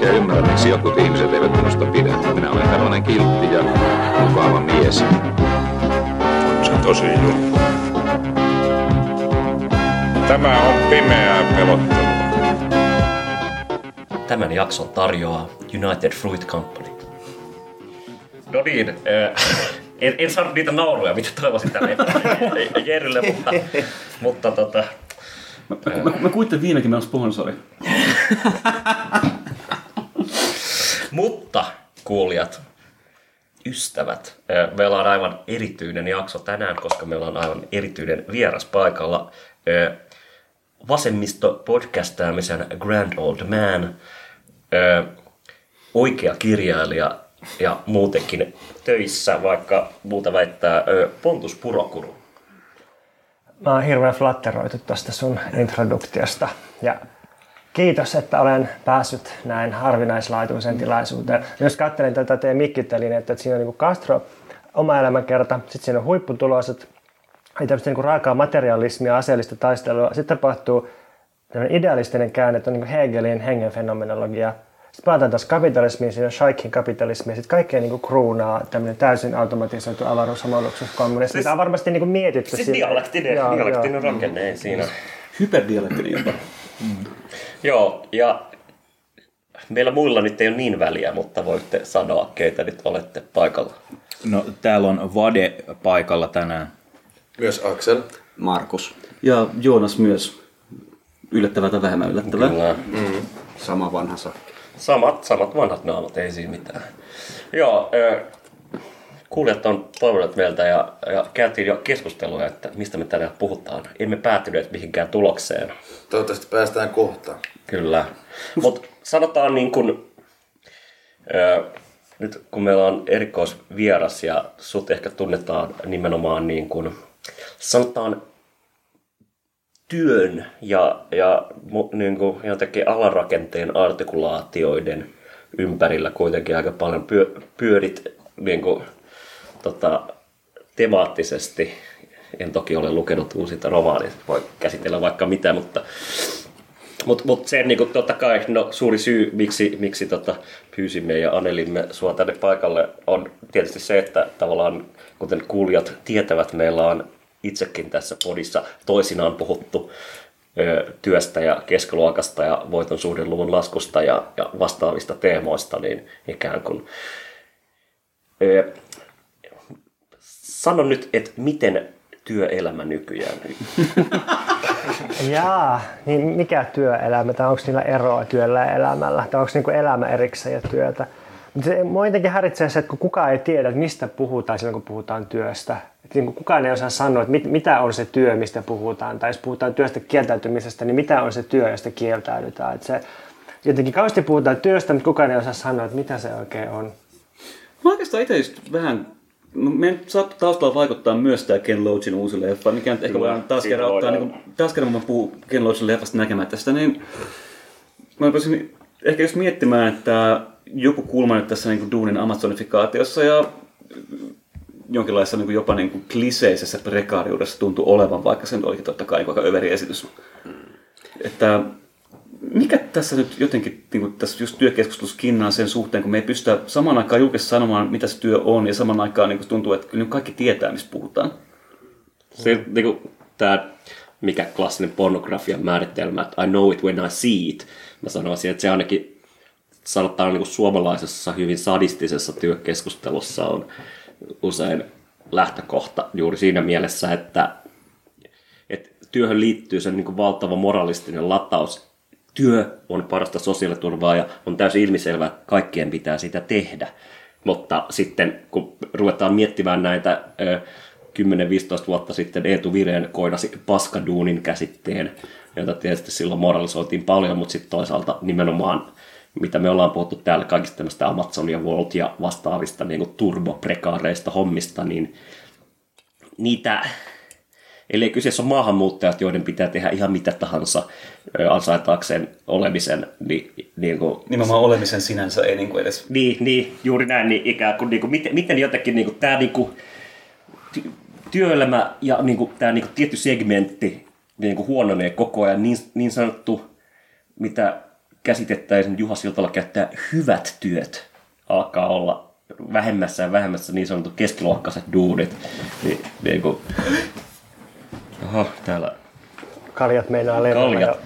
oikein ymmärrä, miksi jotkut ihmiset eivät minusta pidä. Minä olen tällainen kiltti ja mukava mies. Se on tosi juttu. Tämä on pimeää pelottelua. Tämän jakson tarjoaa United Fruit Company. No niin, äh, en, en saanut niitä nauruja, mitä toivoisin tälle Jerrylle, mutta, mutta tota, Mä, mä, mä kuittelin viimekin meidän sponsori. mutta kuulijat, ystävät, meillä on aivan erityinen jakso tänään, koska meillä on aivan erityinen vieras paikalla. Äh, vasemmisto-podcastaamisen Grand Old Man, oikea kirjailija ja muutenkin töissä, vaikka muuta väittää Pontus Purokuru. Mä oon hirveän flatteroitu tuosta sun introduktiosta ja kiitos, että olen päässyt näin harvinaislaatuisen tilaisuuteen. Jos katselin tätä teidän mikkitelinettä, että siinä on niin Castro, oma elämänkerta, sitten siinä on huipputuloset, ei tämmöistä niin raakaa materialismia, aseellista taistelua. Sitten tapahtuu tämmöinen idealistinen käänne, että on niin Hegelin hengen fenomenologia. Sitten palataan taas kapitalismiin, siinä on Scheikin kapitalismi, sitten kaikkea niin kruunaa tämmöinen täysin automatisoitu avaruusomoluksuskommunismi. Siis- Tämä on varmasti niin mietitty. Siis dialektinen, dialektinen rakenne siinä. Hyperdialektinen jopa. Joo, ja meillä muilla nyt ei ole niin väliä, mutta voitte sanoa, keitä nyt olette paikalla. No, täällä on Vade paikalla tänään. Myös Axel. Markus. Ja Joonas myös. Yllättävää tai vähemmän yllättävää. Kyllä. Sama vanha sakki. Samat, samat vanhat naamat, ei siinä mitään. Joo, kuulijat on toivonut meiltä ja, ja käytiin jo keskustelua, että mistä me tänään puhutaan. Emme päätyneet mihinkään tulokseen. Toivottavasti päästään kohtaan. Kyllä. Mutta sanotaan niin kuin, ö, nyt kun meillä on erikoisvieras ja sut ehkä tunnetaan nimenomaan niin kuin, sanotaan työn ja, ja niin kuin jotenkin alarakenteen artikulaatioiden ympärillä kuitenkin aika paljon pyö, pyörit niin kuin, tota, temaattisesti. En toki ole lukenut uusinta romaania, voi käsitellä vaikka mitä, mutta mutta mut se niin kuin, totta kai no, suuri syy, miksi, miksi tota, pyysimme ja anelimme sua tänne paikalle, on tietysti se, että tavallaan, kuten kuulijat tietävät, meillä on itsekin tässä podissa toisinaan puhuttu ö, työstä ja keskiluokasta ja voiton suhdeluvun laskusta ja, ja vastaavista teemoista, niin ikään kuin ö, sano nyt, että miten työelämä nykyään Jaa, niin mikä työelämä? Tai onko niillä eroa työllä ja elämällä? Tai onko niinku elämä erikseen ja työtä? Mutta se, mua jotenkin häiritsee se, että kun kukaan ei tiedä, että mistä puhutaan silloin, kun puhutaan työstä. Että niin kukaan ei osaa sanoa, että mit, mitä on se työ, mistä puhutaan. Tai jos puhutaan työstä kieltäytymisestä, niin mitä on se työ, josta kieltäydytään. Että se, jotenkin kauheasti puhutaan työstä, mutta kukaan ei osaa sanoa, että mitä se oikein on. Mä oikeastaan itse just vähän No, meidän saattaa taustalla vaikuttaa myös tämä Ken Loachin uusi leffa, mikä nyt ehkä Kyllä, voidaan taas kerran ottaa, niin kuin, taas kerran mä puhun Ken Loachin leffasta näkemättä sitä, niin mä rupesin ehkä just miettimään, että joku kulma nyt tässä niin kuin duunin amazonifikaatiossa ja jonkinlaisessa niin kuin jopa niin kuin kliseisessä prekaariudessa tuntuu olevan, vaikka se nyt olikin totta kai niin aika överi esitys. Että mikä tässä nyt jotenkin niin kuin tässä just työkeskustelussa kinnaa sen suhteen, kun me ei pystytä samaan aikaan julkisesti sanomaan, mitä se työ on, ja samaan aikaan niin kuin tuntuu, että kyllä nyt kaikki tietää, mistä puhutaan. Se, niin kuin, tämä, mikä klassinen pornografian määritelmä, että I know it when I see it. Mä sanoisin, että se ainakin sanotaan niin kuin suomalaisessa hyvin sadistisessa työkeskustelussa on usein lähtökohta juuri siinä mielessä, että, että työhön liittyy sen niin kuin valtava moralistinen lataus. Työ on parasta sosiaaliturvaa ja on täysin ilmiselvää, että kaikkien pitää sitä tehdä. Mutta sitten kun ruvetaan miettimään näitä ö, 10-15 vuotta sitten Eetu Vireen koidasi paskaduunin käsitteen, jota tietysti silloin moralisoitiin paljon, mutta sitten toisaalta nimenomaan mitä me ollaan puhuttu täällä kaikista tämmöistä Amazon ja Volt ja vastaavista niin turboprekaareista hommista, niin niitä, ellei kyseessä on maahanmuuttajat, joiden pitää tehdä ihan mitä tahansa ansaitaakseen olemisen, niin, niin kuin, Nimenomaan olemisen sinänsä ei niin kuin edes... niin, niin, juuri näin, niin ikään kuin, niin kuin miten, miten jotenkin niin kuin, tämä niin kuin, ty- työelämä ja niin kuin, tämä niin kuin, tietty segmentti niin kuin, huononee koko ajan, niin, niin sanottu, mitä käsitettäisiin Juha Siltala käyttää, hyvät työt alkaa olla vähemmässä ja vähemmässä niin sanotut keskiluokkaiset duunit. Niin, niin kuin, Oho, täällä Kaljat meinaa lentää kaljat,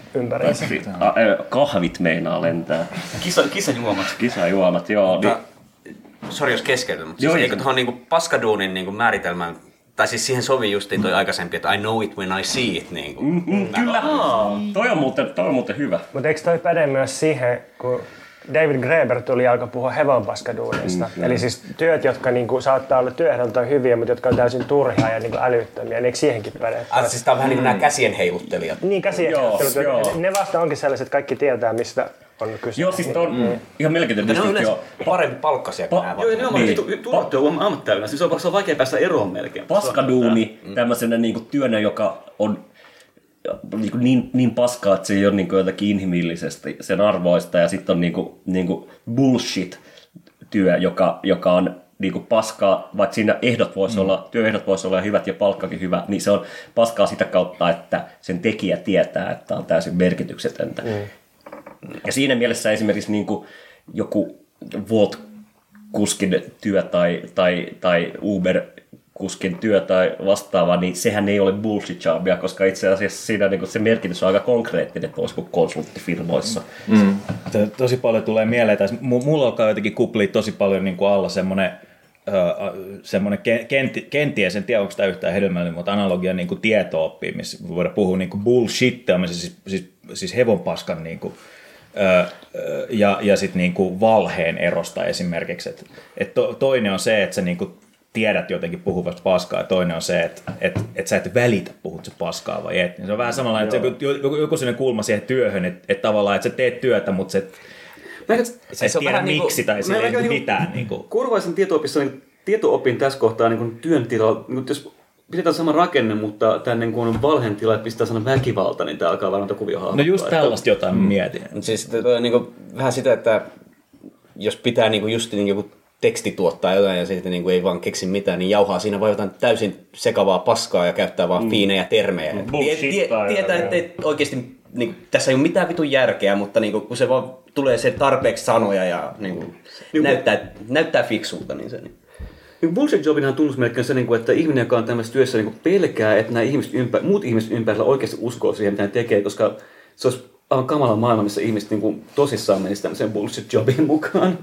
ö, kahvit meinaa lentää. Kisa, kisajuomat. Kisajuomat, joo. Niin, Sori jos keskeytyn, mutta Joo, siis ei. eikö tuohon niinku paskaduunin niinku määritelmään, tai siis siihen sovi justiin toi aikaisempi, että I know it when I see it. Niinku. mm, kyllä, toi on, muuten, toi on muuten hyvä. Mutta eikö toi päde myös siihen, kun David Graeber tuli alkoi puhua hevonpaskaduunista. Mm, Eli siis työt, jotka niinku saattaa olla työehdoltaan hyviä, mutta jotka on täysin turhia ja niinku älyttömiä. Niin eikö siihenkin päde? Ah, siis tää on vähän niin kuin nämä käsien heiluttelijat. Niin käsiä. Joo, joo. Ne vasta onkin sellaiset, että kaikki tietää, mistä on kyse. Joo, siis on mm. ihan melkein Ne on yleensä parempi palkkaisia kuin Pa- nämä. Joo, ja nimenomaan Niin. turvattu on ammattilainen. Siis on, se on vaikea päästä eroon melkein. Paskaduuni tämmöisenä niinku työnä, joka on niinku niin, niin paskaa, että se ei ole niinku jotakin inhimillisesti sen arvoista. Ja sitten on niinku, niinku bullshit-työ, joka, joka on niinku paskaa, vaikka siinä ehdot voisi olla, työehdot voisi olla hyvät ja palkkakin hyvä, niin se on paskaa sitä kautta, että sen tekijä tietää, että on täysin merkityksetöntä. Ja siinä mielessä esimerkiksi niin kuin joku Volt-kuskin työ tai, tai, tai Uber-kuskin työ tai vastaava, niin sehän ei ole bullshit jobia, koska itse asiassa siinä niin se merkitys on aika konkreettinen toisin kuin konsulttifirmoissa. T- Tosi paljon tulee mieleen, tai mu- mulla alkaa jotenkin kuplia tosi paljon niin kuin alla semmoinen semmoinen kenti, kenties, en tiedä onko tämä yhtään hedelmällinen, mutta analogia niin kuin tieto-oppiin, missä voidaan puhua niin kuin bullshittiamisesta, siis, siis, siis hevonpaskan niin kuin, ja, ja sitten niin kuin valheen erosta esimerkiksi. Et, et to, toinen on se, että sä niin kuin tiedät jotenkin puhuvasta paskaa, ja toinen on se, että et, et sä et välitä, puhut sä paskaa vai et. Niin se on vähän samalla, että joku, joku, joku sellainen kulma siihen työhön, että et tavallaan, että sä teet työtä, mutta sä et, Mä, sä et tiedä miksi tai sillä ei mä- mitään. Niin kuin. Kurvaisen tieto-opissa niin tieto-opin tässä kohtaa niin työn tila, niin jos pidetään sama rakenne, mutta tämän niin kuin valheen tila, että pistää sana väkivalta, niin tämä alkaa varmaan kuvia hahmottaa. No just Että- tällaista jotain mä mietin. Siis on niinku vähän sitä, että jos pitää niinku just niin joku teksti tuottaa jotain ja sitten niinku ei vaan keksi mitään, niin jauhaa siinä vaan jotain täysin sekavaa paskaa ja käyttää vaan mm. fiinejä termejä. Bullshit tie, tie, tietää, että ei oikeasti niinku, tässä ei ole mitään vitun järkeä, mutta niinku, kun se vaan tulee se tarpeeksi sanoja ja niinku, näyttää, näyttää fiksulta, niin se niin. Niin bullshit jobinhan tunnusmerkki on se, niin kuin, että ihminen, joka on tämmöisessä työssä, niin kuin pelkää, että nämä ihmiset ympä, muut ihmiset ympärillä oikeasti uskoo siihen, mitä ne tekee, koska se olisi aivan kamala maailma, missä ihmiset niin kuin, tosissaan menisi tämmöiseen bullshit jobin mukaan.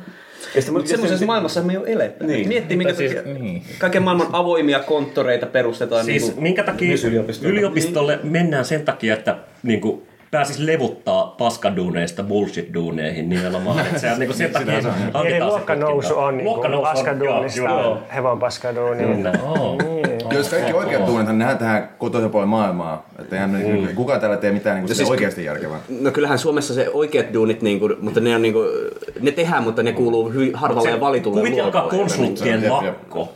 Sitten- Mutta semmoisessa maailmassa me ei ole eletty. Niin. Miettii, minkä Siis- takia niin. kaiken maailman avoimia konttoreita perustetaan. Siis niin kuin, minkä takia yliopistolle. yliopistolle mennään sen takia, että niin kuin, pääsis levuttaa paskaduuneista bullshit-duuneihin nimenomaan. Että se on niin kuin sen takia hankitaan Eli se luokkanousu on niin Luokkanousu on, paskaduunista. Kyllä. Oo. Jos kaikki oikeat duunithan, nehän tehdään kotoisen puolen maailmaa. Että eihän mm. kukaan täällä tee mitään niin kuin siis- oikeasti järkevää. No kyllähän Suomessa se oikeat duunit, niin kuin, mutta ne, on, niin kuin, ne tehdään, mutta ne kuuluu hyvin harvalle ja valitulle Kuvitelkaa luokalle. konsulttien Jep, jep. lakko.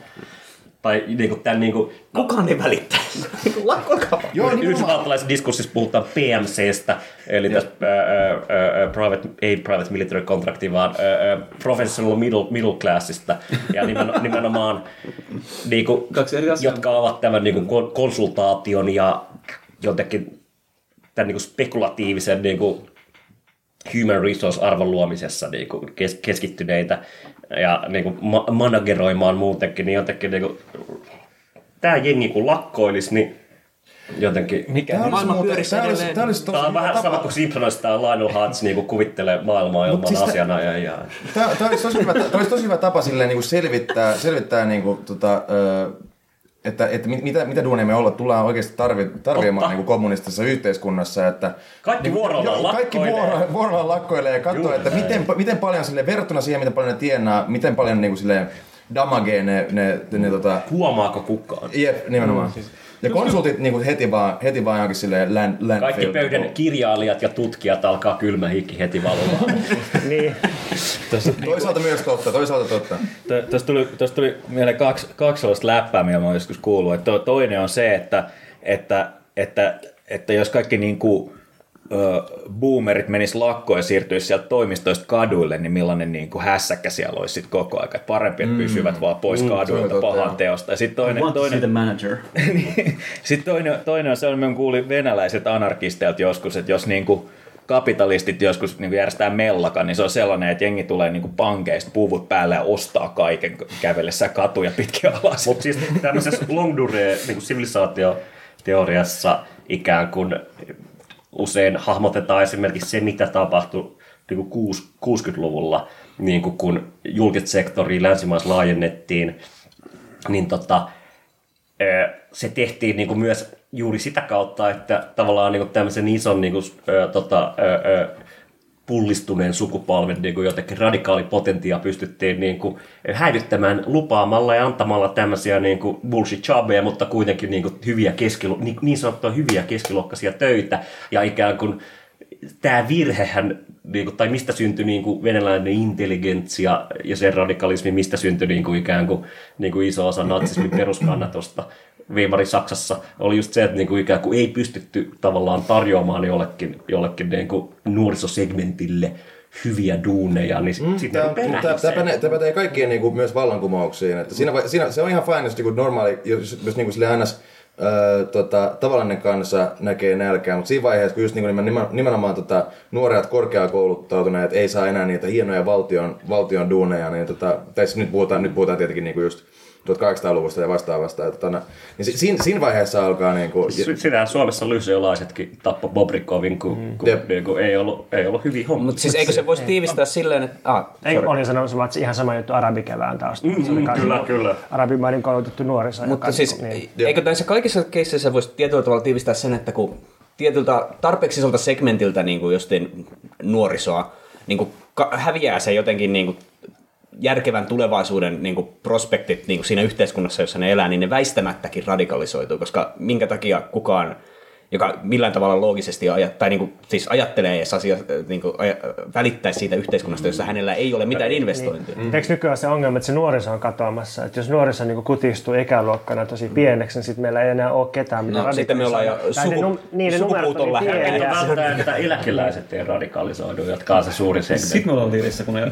Tai niin kuin, tämän, niin kuin, Kukaan ei välittää. Lakkokaa. Joo. Yhdysvaltalaisessa diskurssissa puhutaan PMCstä, eli tästä ää, ää, private, ei private military contracti, vaan ää, professional middle, middle classista. Ja nimen, nimenomaan, niin kuin, Kaksi eri jotka ovat tämän niin kuin, kon- konsultaation ja jotenkin tämän niin kuin spekulatiivisen niin kuin, human resource-arvon luomisessa niin kuin kes, keskittyneitä ja niin kuin, ma- manageroimaan muutenkin, niin jotenkin niin kuin, tämä jengi kun lakkoilisi, niin jotenkin... Mikä? Tämä olisi, Maailma muuten, pyörisi tämä olisi, edelleen. tämä olisi Tämä on vähän sama tapa. kuin Simpsonissa tämä Lionel Hutz niin kuin kuvittelee maailmaa ilman siis asiana. Ja, ja... Tämä, tämä, olisi tosi hyvä, tämä olisi tosi hyvä tapa silleen, niin kuin selvittää, selvittää niin kuin, tota, ö, että, että mit- mitä, mitä duuneja me olla, tullaan oikeasti tarvi, tarvitsemaan niin kommunistisessa yhteiskunnassa. Että, Kaikki niin vuorollaan joo, Kaikki lakkoilee. vuoro, vuorollaan lakkoilee ja katsoo, Juuri että näin. miten, miten paljon sille verrattuna siihen, miten paljon ne tienaa, miten paljon niin kuin, silleen, damagee ne, ne, ne, ne tota... Huomaako kukaan? Jep, nimenomaan. Mm. Ja konsultit niin heti vaan, heti vaan johonkin silleen land, landfill. Kaikki pöydän kirjailijat ja tutkijat alkaa kylmä hikki heti valumaan. niin. Toisaalta myös totta, toisaalta totta. Tuosta tuli, tuosta tuli mieleen kaksi, kaksi sellaista läppää, mitä mä oon joskus kuullut. Että to- toinen on se, että, että, että, että jos kaikki niin kuin, boomerit menis lakkoon ja siirtyisi sieltä toimistoista kaduille, niin millainen niin kuin hässäkkä siellä olisi sit koko ajan. Että parempi, että Mm. pysyvät vaan pois Mm, kaduilta pahan teosta. Ja sitten I toinen, want to see toinen, the manager. sitten toinen, toinen on sellainen, mä kuulin venäläiset anarkisteilta joskus, että jos niinku kapitalistit joskus niinku järjestää mellakan, niin se on sellainen, että jengi tulee niinku pankeista puvut päälle ja ostaa kaiken kävellessä katuja pitkin alas. Mutta siis tämmöisessä long durée niin sivilisaatioteoriassa ikään kuin usein hahmotetaan esimerkiksi se, mitä tapahtui niin kuin kuus- 60-luvulla, niin kuin kun julkista sektoria länsimaissa laajennettiin, niin tota, se tehtiin niin kuin myös juuri sitä kautta, että tavallaan niin kuin tämmöisen ison niin kuin, tota, pullistuneen sukupolven niin kuin jotenkin radikaalipotentiaa pystyttiin niin kuin häivyttämään lupaamalla ja antamalla tämmöisiä niin kuin bullshit jobbeja, mutta kuitenkin niin kuin hyviä keskilo, niin, niin hyviä keskiluokkaisia töitä. Ja ikään kuin tämä virhehän, niin kuin, tai mistä syntyi niin kuin venäläinen intelligentsia ja sen radikalismi, mistä syntyi niin kuin ikään kuin, niin kuin iso osa natsismin peruskannatusta Weimari Saksassa, oli just se, että niin kuin ikään kuin ei pystytty tavallaan tarjoamaan jollekin, jollekin niin kuin nuorisosegmentille hyviä duuneja, niin mm, sitten Tämä, tämä, tämä, pätee, tämä pätee kaikkiin niin kuin, myös vallankumouksiin. Että siinä, siinä, se on ihan fine, jos niin kuin normaali, jos, jos niin kuin sille ns. Öö, tota, tavallinen kansa näkee nälkää, mutta siinä vaiheessa, kun just niin kuin nimen- nimenomaan tota, nuoret korkeakouluttautuneet ei saa enää niitä hienoja valtion, valtion duuneja, niin tota, siis nyt puhutaan, nyt puhutaan tietenkin niin kuin just 1800-luvusta ja vastaavasta. Että, tota, niin si- siinä, siinä vaiheessa alkaa niin kuin, S- Sitähän Suomessa lyseolaisetkin tappo Bobrikovin, kun, mm. kun, niin kuin ei, ollut, ei ollut hyviä hommia. Mutta siis eikö se voisi tiivistää silleen, että... Ah, Ei, olin sanonut sulla, että ihan sama juttu arabikevään taustalla. Mm, mm, kyllä, kyllä. Arabimaiden koulutettu nuoriso. Mutta siis, niinku- eikö näissä kaikissa keisseissä voisi tietyllä tavalla tiivistää sen, että kun tietyltä tarpeeksi isolta segmentiltä niin kuin jostain nuorisoa niin kuin häviää se jotenkin niin kuin järkevän tulevaisuuden niin kuin prospektit niin kuin siinä yhteiskunnassa, jossa ne elää, niin ne väistämättäkin radikalisoituu, koska minkä takia kukaan joka millään tavalla loogisesti ajat, tai niin kuin, siis ajattelee edes asia, niin kuin, aja, välittäisi siitä yhteiskunnasta, jossa hänellä ei ole mitään investointia. Niin. Eikö nykyään se ongelma, että se nuoriso on katoamassa? Että jos nuoriso niin kutistuu ikäluokkana tosi pieneksi, niin sitten meillä ei enää ole ketään, mitä No, sitten me ollaan jo suku- num- niin, ne numerot sukupuuton on niin lähellä. välttää, että eläkeläiset ei radikalisoidu, jotka on se suuri segmentti. Sitten me ollaan liirissä, kun ne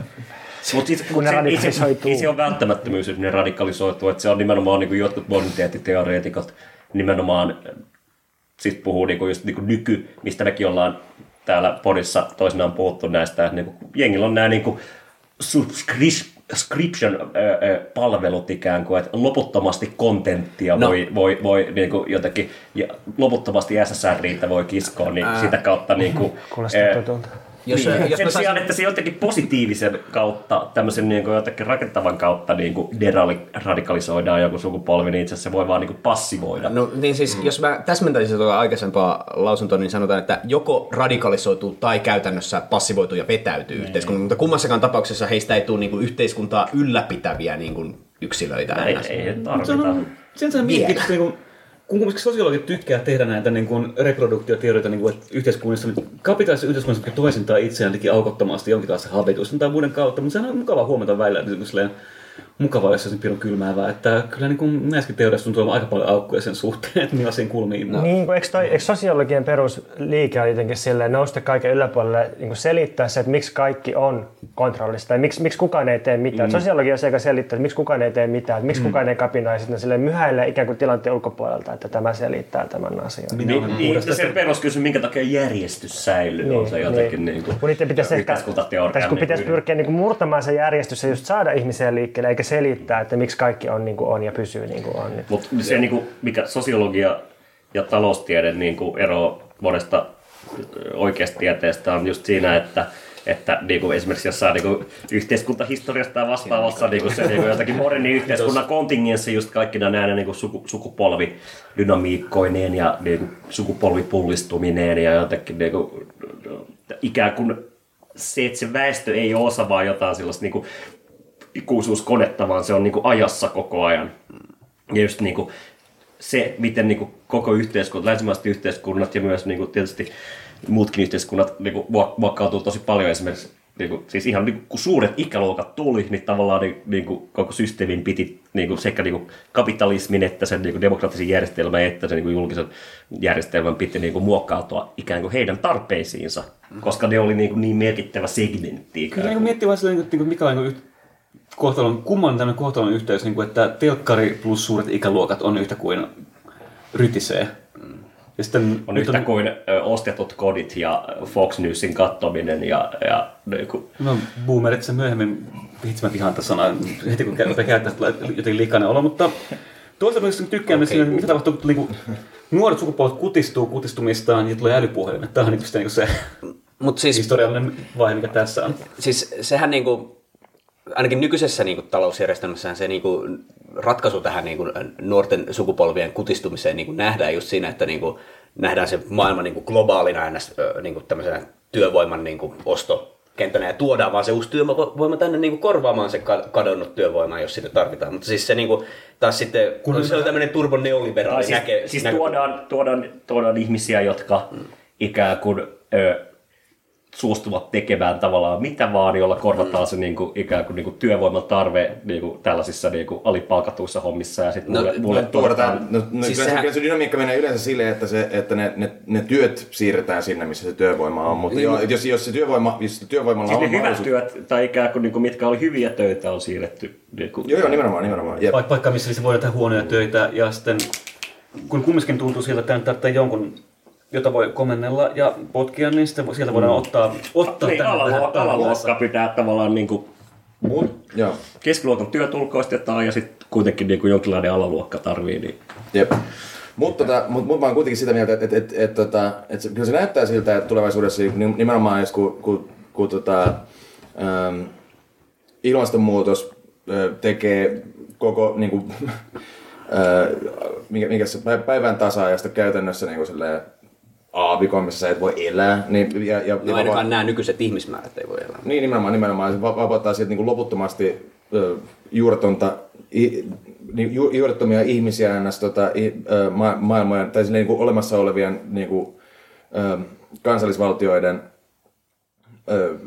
Mutta siis, Kun ne se, ei, se, radikalisoituu. ei se ole välttämättömyys, että ne radikalisoituu. Että se on nimenomaan niin kuin jotkut boniteettiteoreetikot nimenomaan siis puhuu niin kuin just niin kuin nyky, mistä mekin ollaan täällä podissa toisinaan puhuttu näistä, että niin kuin, jengillä on nämä niin kuin subscription-palvelut ikään kuin, että loputtomasti kontenttia No. voi, voi, voi niin kuin jotenkin, ja loputtomasti SSRiitä voi kiskoa, niin Ää. sitä kautta niin kuin, ää. Jos, niin, jos sen sijaan, että se jotenkin positiivisen kautta, tämmöisen niin kuin jotenkin rakentavan kautta niin kuin deradikalisoidaan joku sukupolvi, niin itse asiassa se voi vaan niin kuin passivoida. No niin siis, mm. jos mä täsmentäisin tuota aikaisempaa lausuntoa, niin sanotaan, että joko radikalisoituu tai käytännössä passivoituu ja vetäytyy yhteiskuntaan, mutta kummassakaan tapauksessa heistä ei tule niinku yhteiskuntaa ylläpitäviä niinku yksilöitä. ei, enää. ei se tarvita. on, sen sä mietit, niin kuin, kun kumminkin sosiologit tykkää tehdä näitä niin kuin reproduktioteorioita, niin kuin, että yhteiskunnissa, niin kapitaalisessa yhteiskunnassa, toisintaa itseään aukottomasti jonkinlaisen habituksen tai muiden kautta, mutta sehän on mukava huomata välillä, niin kuin silleen, mukavaa, jos se on pirun kylmäävää, että kyllä niin kuin näissäkin teoriassa tuntuu olevan aika paljon aukkoja sen suhteen, että millaisiin kulmiin. No. Niin, eikö, toi, eikö sosiologian perusliike on jotenkin silleen nousta kaiken yläpuolelle niin kuin selittää se, että miksi kaikki on kontrollista tai miksi, miksi kukaan ei tee mitään. Mm. Sosiologia on se, joka selittää, että miksi kukaan ei tee mitään, että miksi mm. kukaan ei kapinoi, sitten ne silleen myhäilee ikään kuin tilanteen ulkopuolelta, että tämä selittää tämän asian. Niin, niin, ja se peruskysymys, minkä takia järjestys säilyy, niin, on se jotenkin niin, kuin, kun niiden pitäisi ehkä, kun niin pitäisi kuin- pyrkiä niin kuin murtamaan se järjestys ja just saada ihmisiä liikkeelle, eikä selittää, että miksi kaikki on niin kuin on ja pysyy niin kuin on. Mutta se, niin kuin, mikä sosiologia ja taloustiede niin kuin ero monesta oikeasta tieteestä on just siinä, että että niin kuin esimerkiksi jossain niin kuin yhteiskuntahistoriasta tai vastaavassa niin kuin se niin kuin jotakin moderni yhteiskunnan kontingenssi, just kaikki nämä niin kuin suku, sukupolvidynamiikkoineen ja niin kuin sukupolvipullistumineen ja jotenkin niin kuin, ikään kuin se, että se väestö ei ole osa vaan jotain sellaista niin kuin ikuisuuskonetta, vaan se on niin kuin ajassa koko ajan. Ja just niin kuin se, miten niin kuin koko yhteiskunta, länsimaiset yhteiskunnat ja myös niin kuin tietysti muutkin yhteiskunnat niin kuin muokkautuu tosi paljon esimerkiksi niin kuin, siis ihan niin kuin, kun suuret ikäluokat tuli, niin tavallaan niin, niin kuin, koko systeemin piti niin kuin, sekä niin kuin, kapitalismin että sen niin kuin, demokraattisen järjestelmän että sen niin kuin, julkisen järjestelmän piti niin kuin, muokkautua ikään kuin heidän tarpeisiinsa, koska ne oli niin, kuin, niin merkittävä segmentti. Kyllä niin miettii vaan silleen, niin kuin, mikä on niin kuin, kohtalon, kumman tämmöinen kohtalon yhteys, niin kuin, että telkkari plus suuret ikäluokat on yhtä kuin rytisee. Ja sitten on yhtä on... kuin ostetut kodit ja Fox Newsin kattominen ja, ja niin kuin... No, boomerit se myöhemmin hitsmä vihaan tätä sanaa, heti kun rupeaa käyttää jotenkin likainen olo, mutta toisaalta myös tykkään okay. siinä, mitä tapahtuu, kun niin nuoret sukupolvet kutistuu kutistumistaan ja tulee älypuhelimet. Tämä on niin niin se Mut siis, historiallinen vaihe, mikä tässä on. Siis sehän niin kuin, ainakin nykyisessä niin kuin, talousjärjestelmässä se niin kuin, ratkaisu tähän niin kuin, nuorten sukupolvien kutistumiseen niin kuin, nähdään just siinä, että niin kuin, nähdään se maailma niin kuin, globaalina ennäs, niin kuin, työvoiman niin kuin, ostokenttänä ja tuodaan vaan se uusi työvoima tänne niin kuin, korvaamaan se kadonnut työvoima, jos sitä tarvitaan. Mutta siis se niin kuin, taas sitten, kun se on tämmöinen turboneoliberaali siis, näke, siis näkö... tuodaan, tuodaan, tuodaan ihmisiä, jotka mm. ikään kuin ö, suostuvat tekemään tavallaan mitä vaan, jolla korvataan se niin kuin, ikään kuin, niin kuin työvoiman tarve niin kuin, tällaisissa niin kuin, alipalkatuissa hommissa. Ja sitten no, mulle, mulle no, tuotetaan, no, no, siis kyllä, sehän... kyllä se dynamiikka menee yleensä silleen, että, se, että ne, ne, ne, työt siirretään sinne, missä se työvoima on. Mutta niin, jo, jos, jos, se työvoima, jos se työvoimalla siis on ne hyvät työt, tai ikään kuin, niin kuin, mitkä oli hyviä töitä, on siirretty. Niin kuin, joo, joo, nimenomaan. nimenomaan. Jep. Paik- paikka, missä se voi tehdä huonoja töitä, ja sitten kun kumminkin tuntuu siltä, että tarvitsee jonkun jota voi komennella ja potkia, niin sitten sieltä voidaan mm. ottaa, ottaa niin, tänne alaluokka, alaluokka pitää tavallaan niin kuin Mut, joo. keskiluokan työt ulkoistetaan ja sitten kuitenkin niin kuin jonkinlainen alaluokka tarvii. Niin. Jep. Mutta tota, mut, mut mä oon kuitenkin sitä mieltä, että et, et, et, tota, et se, kyllä se näyttää siltä, että tulevaisuudessa nimenomaan jos kun, kun, kun tota, ähm, ilmastonmuutos äh, tekee koko niin kuin, äh, mikä, mikä se päivän tasa-ajasta käytännössä niin kuin silleen, sä et voi elää. Niin, ja, ja, no ainakaan nämä nykyiset ihmismäärät ei voi elää. Niin, nimenomaan, nimenomaan. Se vapauttaa sieltä niin loputtomasti uh, juuretonta, i, niin ju, juurettomia ihmisiä ennäs tota, i, ma, maailmojen, tai niin kuin olemassa olevien niin kuin, uh, kansallisvaltioiden uh,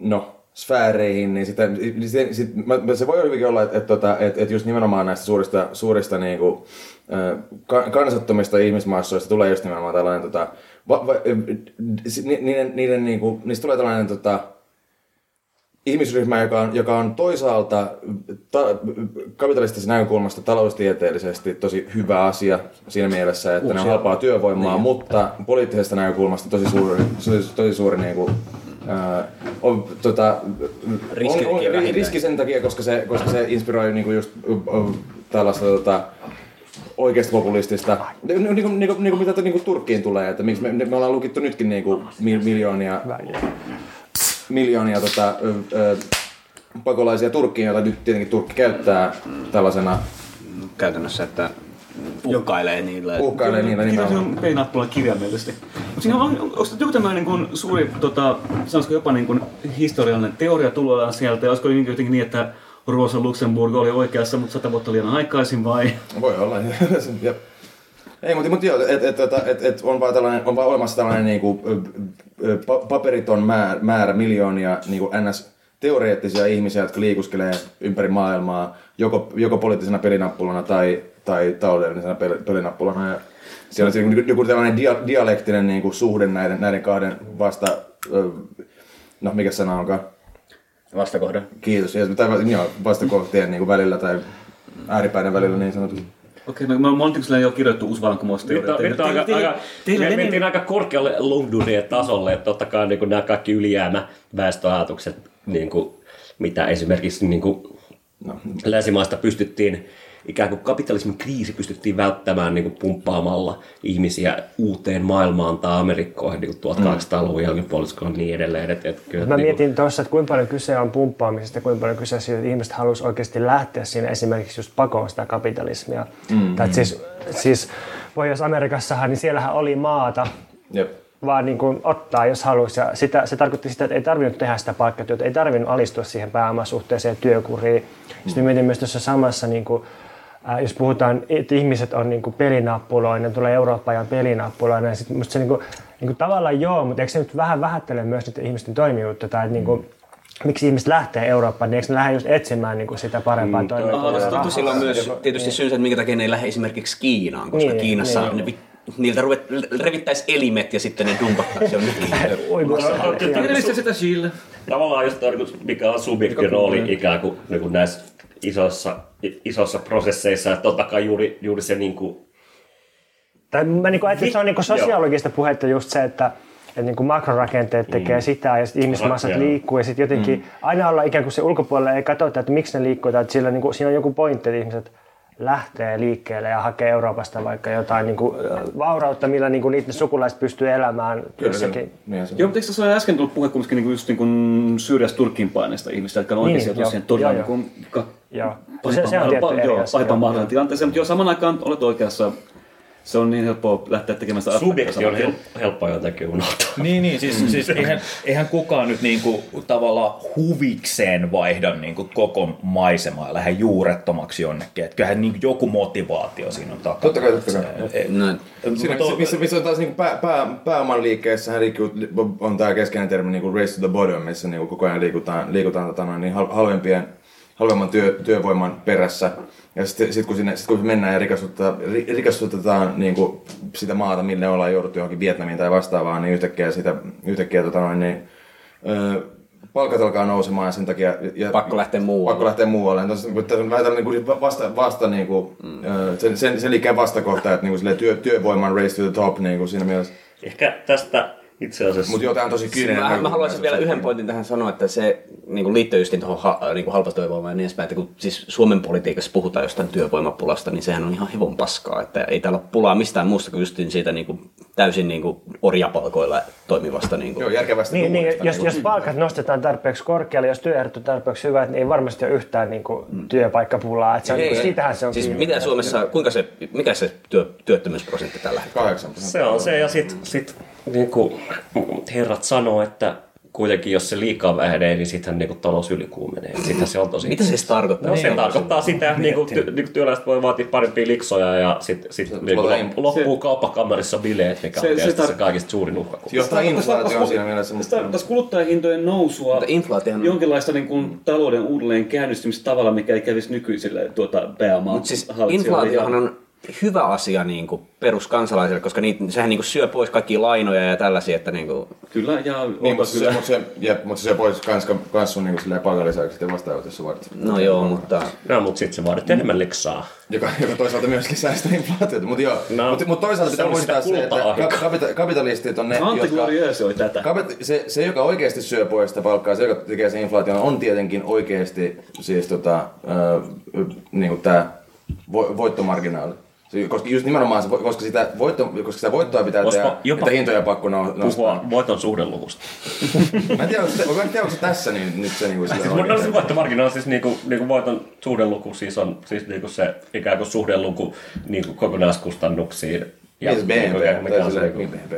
no, sfääreihin, niin, sitä, niin sit, sit, se voi hyvinkin olla, että, että, että, että, että just nimenomaan näistä suurista, suurista niin kuin, kansattomista ihmismassoista tulee just nimenomaan tällainen, tota, va, va, niiden, niiden, niin kuin, niistä tulee tällainen tota, ihmisryhmä, joka on, joka on toisaalta ta, kapitalistisesta näkökulmasta taloustieteellisesti tosi hyvä asia siinä mielessä, että Uusia. ne on halpaa työvoimaa, niin. mutta poliittisesta näkökulmasta tosi suuri, tosi, tosi suuri niin kuin, on, tota, riski, on, on, riski sen takia, koska se, koska se inspiroi niinku just tällaista tota, oikeasta populistista, niin kuin, niin kuin, niin kuin mitä niin kuin Turkkiin tulee, että miksi me, me ollaan lukittu nytkin niin kuin miljoonia, miljoonia tota, ö, ö, pakolaisia Turkkiin, joita nyt tietenkin Turkki käyttää tällaisena. Käytännössä, että uhkailee niillä. Uhkailee niillä nimenomaan. Se on peinattuna kirjaimellisesti. Mutta siinä on, onko joku tämmöinen niin suuri, tota, sanoisiko jopa niin kuin historiallinen teoria tullaan sieltä, ja olisiko jotenkin niin, että Rosa Luxemburg oli oikeassa, mutta sata vuotta liian aikaisin vai? Voi olla. Ei, mutta, mutta joo, että et, et, et, et on, vaan tällainen, on vaan olemassa tällainen niin kuin, paperiton määrä, määrä miljoonia niin kuin ns teoreettisia ihmisiä, jotka liikuskelee ympäri maailmaa, joko, joko poliittisena pelinappulana tai, tai taloudellisena pelinappulana. Ja siellä on se, niin joku tällainen dia, dialektinen niin kuin, suhde näiden, näiden kahden vasta, no mikä sana onkaan? Vastakohda. Kiitos. Ja, tai joo, vastakohtien niin kuin välillä tai ääripäiden välillä niin sanotusti. Okei, okay, no, monta sillä jo kirjoittu uusi vallankumousteoria. Nyt on, aika, aika, me mentiin aika korkealle Longdunien tasolle, että totta kai niin kuin nämä kaikki ylijäämä väestöajatukset, niin kuin, mitä esimerkiksi niin kuin, no. länsimaista pystyttiin ikään kuin kapitalismin kriisi pystyttiin välttämään niin kuin pumppaamalla ihmisiä uuteen maailmaan tai Amerikkoihin niin 1800-luvun jälkipuoliskolla ja niin edelleen. Et, et, kyllä, Mä niin mietin kuin... tuossa, että kuinka paljon kyse on pumppaamisesta, kuinka paljon kyse siitä, että ihmiset haluaisivat oikeasti lähteä siinä esimerkiksi just pakoon sitä kapitalismia. Mm-hmm. Tai siis, siis Pohjois-Amerikassahan, niin siellähän oli maata, Jep vaan niin kuin ottaa, jos haluaisi. Ja sitä, se tarkoitti sitä, että ei tarvinnut tehdä sitä palkkatyötä, ei tarvinnut alistua siihen pääomasuhteeseen työkuriin. Sitten mietin myös tuossa samassa, niin kuin, jos puhutaan, että ihmiset on niin kuin pelinappuloina, tulee Eurooppaan ja pelinappuloina, niin sitten musta se niin kuin, niin kuin tavallaan joo, mutta eikö se nyt vähän vähättele myös niiden ihmisten toimijuutta tai että niin kuin, miksi ihmiset lähtee Eurooppaan, niin eikö ne lähde just etsimään niin kuin sitä parempaa mm, toimeentuloa? Sillä on myös tietysti syynsä, että minkä takia ne ei lähde esimerkiksi Kiinaan, koska Niin, Kiinassa niin. ne vi- niiltä ruvet, revittäisi elimet ja sitten ne dumpattaisi jonnekin. Edellistä sitä Chile. Tavallaan just niinku, mikä on subjektin rooli ikään kuin, niin kuin näissä isoissa, isoissa prosesseissa, että totta kai juuri, juuri se niin kuin, Tai mä niin ajattelin, että se on niin Joo. sosiologista puhetta just se, että, että niin kuin makrorakenteet tekee mm. sitä ja sitten ihmismassat Joo. liikkuu ja sitten jotenkin mm. aina olla ikään kuin se ulkopuolella ei katsota, että miksi ne liikkuu tai että sillä, niin kuin, siinä on joku pointti, että ihmiset lähtee liikkeelle ja hakee Euroopasta vaikka jotain niin kuin, vaurautta, millä niin kuin niiden sukulaiset pystyy elämään jossakin. Niin Joo, mutta eikö tässä ole äsken tullut puhe kumminkin niin just niin kuin Syyriasta Turkkiin paineista ihmistä, jotka on oikeasti Niin, niin, tosiaan joo, todella joo, niin kuin, ka- Joo. Se, se on tietty eri joo, asia. pahimpaan joo. mahdolliseen tilanteeseen, mutta joo, saman aikaan olet oikeassa. Se on niin helppoa lähteä tekemään sitä subjekti on hel- helppoa jotenkin unohtaa. Niin, niin siis, mm. siis eihän, eihän kukaan nyt niinku tavallaan huvikseen vaihda niinku koko maisemaa ja lähde juurettomaksi jonnekin. Et kyllähän niinku joku motivaatio siinä on takana. Totta kai, totta kai. Se- Näin. Siinä, Mutta- missä, missä, on taas niinku pää, pää, pääoman liikkeessä on tämä keskeinen termi niinku race to the bottom, missä niinku koko ajan liikutaan, liikutaan tota, noin, niin hal- halvempien, halvemman työ, työvoiman perässä. Ja sitten sit kun, sinne, sit kun mennään ja rikastutetaan, ri- rikastutetaan niinku sitä maata, mille ollaan jouduttu johonkin Vietnamiin tai vastaavaan, niin yhtäkkiä, sitä, yhtäkkiä tota, noin, niin, ö, palkat alkaa nousemaan ja sen takia... Ja, Pakko lähteä muualle. Pakko lähteä muualle. Tässä, on vähän tällainen niin vasta, vasta niin kuin, mm. sen, sen, sen liikkeen vastakohta, että niin kuin, silleen työ, työvoiman race to the top niin kuin siinä mielessä. Ehkä tästä itse asiassa... Mutta joo, tämä on tosi kyyninen. Mä, mä haluaisin vielä yhden pointin tähän sanoa, että se niin liittyy just tuohon ha, niin halpatyövoimaan ja niin edespäin, että kun siis Suomen politiikassa puhutaan jostain työvoimapulasta, niin sehän on ihan hevon paskaa, että ei täällä ole pulaa mistään muusta kuin just siitä niin kuin, täysin niin kuin orjapalkoilla toimivasta. Niin kuin. Joo, järkevästi Niin, niin, jos, niin jos palkat nostetaan tarpeeksi korkealle, jos työehdot on tarpeeksi hyvät, niin ei varmasti ole yhtään niin kuin, työpaikkapulaa. Että se on, Ei, niin siitähän se on Siis mitä Suomessa, kuinka se, mikä se työ, työttömyysprosentti tällä hetkellä? 8 prosenttia. Se on se, ja sitten sit, niin kuin herrat sanoo, että kuitenkin jos se liikaa vähenee, niin sittenhän niin talous ylikuumenee. Sitten se on tosi... Mitä se edes tarkoittaa? No se tarkoittaa sitä, että niinku, ty, niinku työläiset voi vaatia parempia liksoja ja sitten sit, niinku, tulee- lop- loppuu kauppakamarissa bileet, mikä Se- on se tietysti se, tar- kaikista suurin uhka. Johtaa inflaatioon siinä mielessä. Se Mutta... kuluttajahintojen nousua, inflaatiohan on- jonkinlaista niin kuin, talouden uudelleen käynnistymistä tavalla, mikä ei kävisi nykyisille tuota, pääomaa Mutta siis inflaatiohan on hyvä asia niin kuin peruskansalaisille, koska niitä, sehän niin kuin syö pois kaikki lainoja ja tällaisia, että niin kuin, Kyllä, ja Niin, mutta se, kyllä. mutta se, jep, mutta se pois kans, kans sun niin kuin palkanlisäykset ja vastaavat, jos sä vaadit. no joo, mutta No, mutta sitten se vaadit enemmän liksaa. Joka, joka toisaalta myöskin säästää inflaatiota. Mutta joo, No, mutta, mutta toisaalta se pitää on muistaa sitä se, että kapita- kapitalistit on ne, Antti jotka... Oli tätä. Kapit- se, se, joka oikeasti syö pois sitä palkkaa, se, joka tekee sen inflaation, on tietenkin oikeasti siis tota, äh, niin kuin tämä vo, voittomarginaali. Se- Koska just nimenomaan se, koska sitä, voitto, koska sitä voittoa pitää Voisiko tehdä, jopa että hintoja on pakko no, nostaa. Puhua voiton suhdeluvusta. Mä en tiedä, onko, se- mä en tiedä, onko se tässä niin, nyt se, niin kuin, Siis sillä mun oikein. on voittomarkkina siis niinku, niinku voiton suhdeluku siis on siis niinku se ikään kuin suhdeluku niinku kokonaiskustannuksiin. Ja, niin, se niinku, BNP, mikä on se niinku- BNP.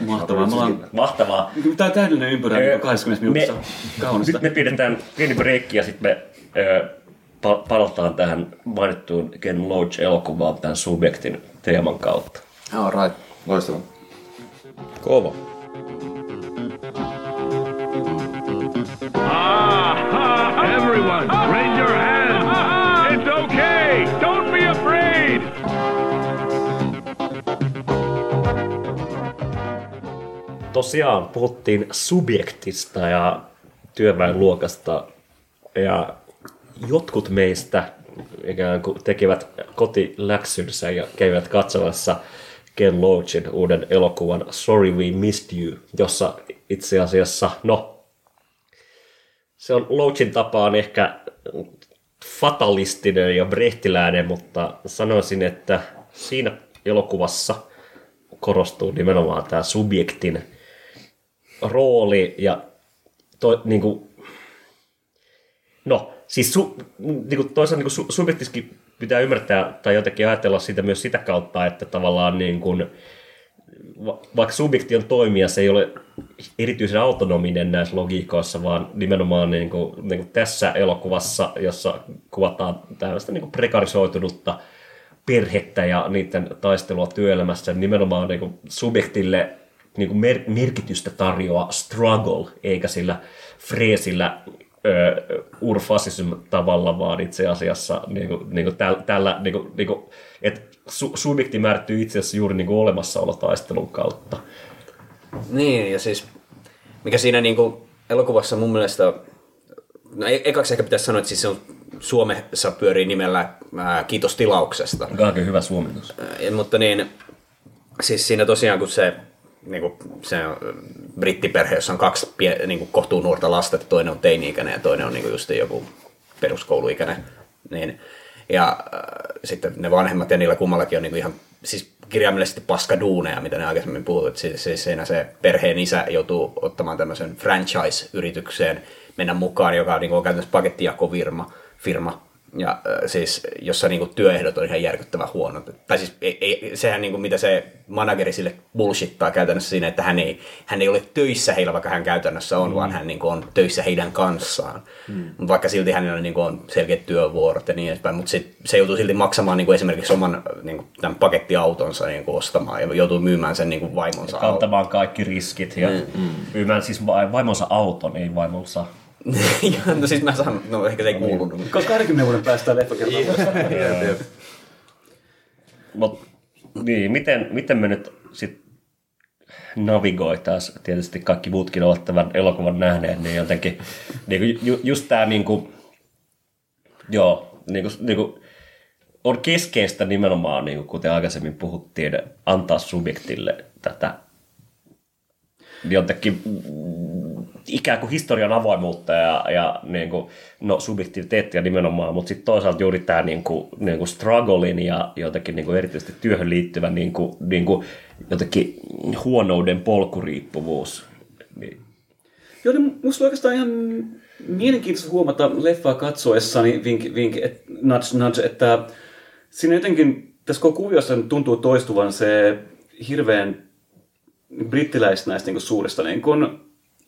Mahtavaa. Me ollaan, Mahtavaa. tämä on täydellinen ympyrä niin 20 minuutissa. me- Kaunista. Nyt me pidetään pieni breikki ja sitten me ö, pa- palataan tähän mainittuun Ken Loach-elokuvaan tämän subjektin teeman kautta. all right. Loistavaa. Kova. Ah, everyone, raise your hands. It's okay. Don't be afraid. Tosiaan puhuttiin subjektista ja työväenluokasta ja jotkut meistä ikään kuin tekivät kotiläksynsä ja kävivät katsomassa Ken Loachin uuden elokuvan Sorry We Missed You, jossa itse asiassa, no, se on Loachin tapaan ehkä fatalistinen ja brehtiläinen, mutta sanoisin, että siinä elokuvassa korostuu nimenomaan tämä subjektin rooli ja to, niin kuin, no, siis su, niin kuin toisaalta niin kuin su, subjektiskin pitää ymmärtää tai jotenkin ajatella sitä myös sitä kautta, että tavallaan niin kuin, va- vaikka subjekti on toimija, se ei ole erityisen autonominen näissä logiikoissa, vaan nimenomaan niin kuin, niin kuin tässä elokuvassa, jossa kuvataan tällaista niin kuin prekarisoitunutta perhettä ja niiden taistelua työelämässä, nimenomaan niin kuin subjektille niin kuin mer- merkitystä tarjoaa struggle, eikä sillä freesillä urfasism tavalla, vaan itse asiassa niin kuin, niin kuin täl, tällä, niin kuin, niin kuin, että su, subjekti määrittyy itse asiassa juuri niin kuin olemassaolotaistelun kautta. Niin, ja siis mikä siinä niinku elokuvassa mun mielestä, no e- ekaksi ehkä pitäisi sanoa, että siis se on Suomessa pyörii nimellä ää, Kiitos tilauksesta. Aika hyvä suomennus. Ää, mutta niin, siis siinä tosiaan kun se, niinku, se on brittiperhe, jossa on kaksi pie, niinku, kohtuu nuorta lasta, että toinen on teini-ikäinen ja toinen on niinku just joku peruskouluikäinen, niin ja äh, sitten ne vanhemmat ja niillä kummallakin on niinku ihan siis kirjaimellisesti paskaduuneja, mitä ne aikaisemmin puhuivat. Siis, siis siinä se perheen isä joutuu ottamaan tämmöisen franchise-yritykseen mennä mukaan, joka on, niinku, on käytännössä pakettijakovirma, firma, ja äh, siis, jossa niinku, työehdot on ihan järkyttävän huonot. Tai siis ei, ei, sehän niinku, mitä se manageri sille bullshittaa käytännössä siinä, että hän ei, hän ei ole töissä heillä, vaikka hän käytännössä on, mm. vaan hän niinku, on töissä heidän kanssaan. Mm. Vaikka silti hänellä niinku, on selkeät työvuorot ja niin edespäin, mutta sit, se joutuu silti maksamaan niinku, esimerkiksi oman niinku, tämän pakettiautonsa niinku, ostamaan ja joutuu myymään sen niinku, vaimonsa auton. Kantamaan kaikki riskit ja Mm, myymään siis va- vaimonsa auton, ei vaimonsa. No siis mä sanon, no ehkä se ei kuulunut. Koska 20 vuoden päästä leffa Mut, niin, miten, miten me nyt sit navigoitaisiin, tietysti kaikki muutkin ovat tämän elokuvan nähneet, niin jotenkin niin kuin, ju, just tämä niin kuin, joo, niin kuin, niin kuin, on keskeistä nimenomaan, niin kuin, kuten aikaisemmin puhuttiin, antaa subjektille tätä jotenkin ikään kuin historian avoimuutta ja, ja niin kuin, no, subjektiviteettia nimenomaan, mutta sitten toisaalta juuri tämä niin kuin, niin kuin strugglein ja jotenkin niin kuin erityisesti työhön liittyvä niin kuin, niin kuin, jotenkin huonouden polkuriippuvuus. Niin, Joo, niin musta oikeastaan ihan mielenkiintoista huomata leffaa katsoessani, vink, vink, et, nudge, nudge, että siinä jotenkin tässä koko kuviossa tuntuu toistuvan se hirveän brittiläistä näistä niin suurista niin kuin,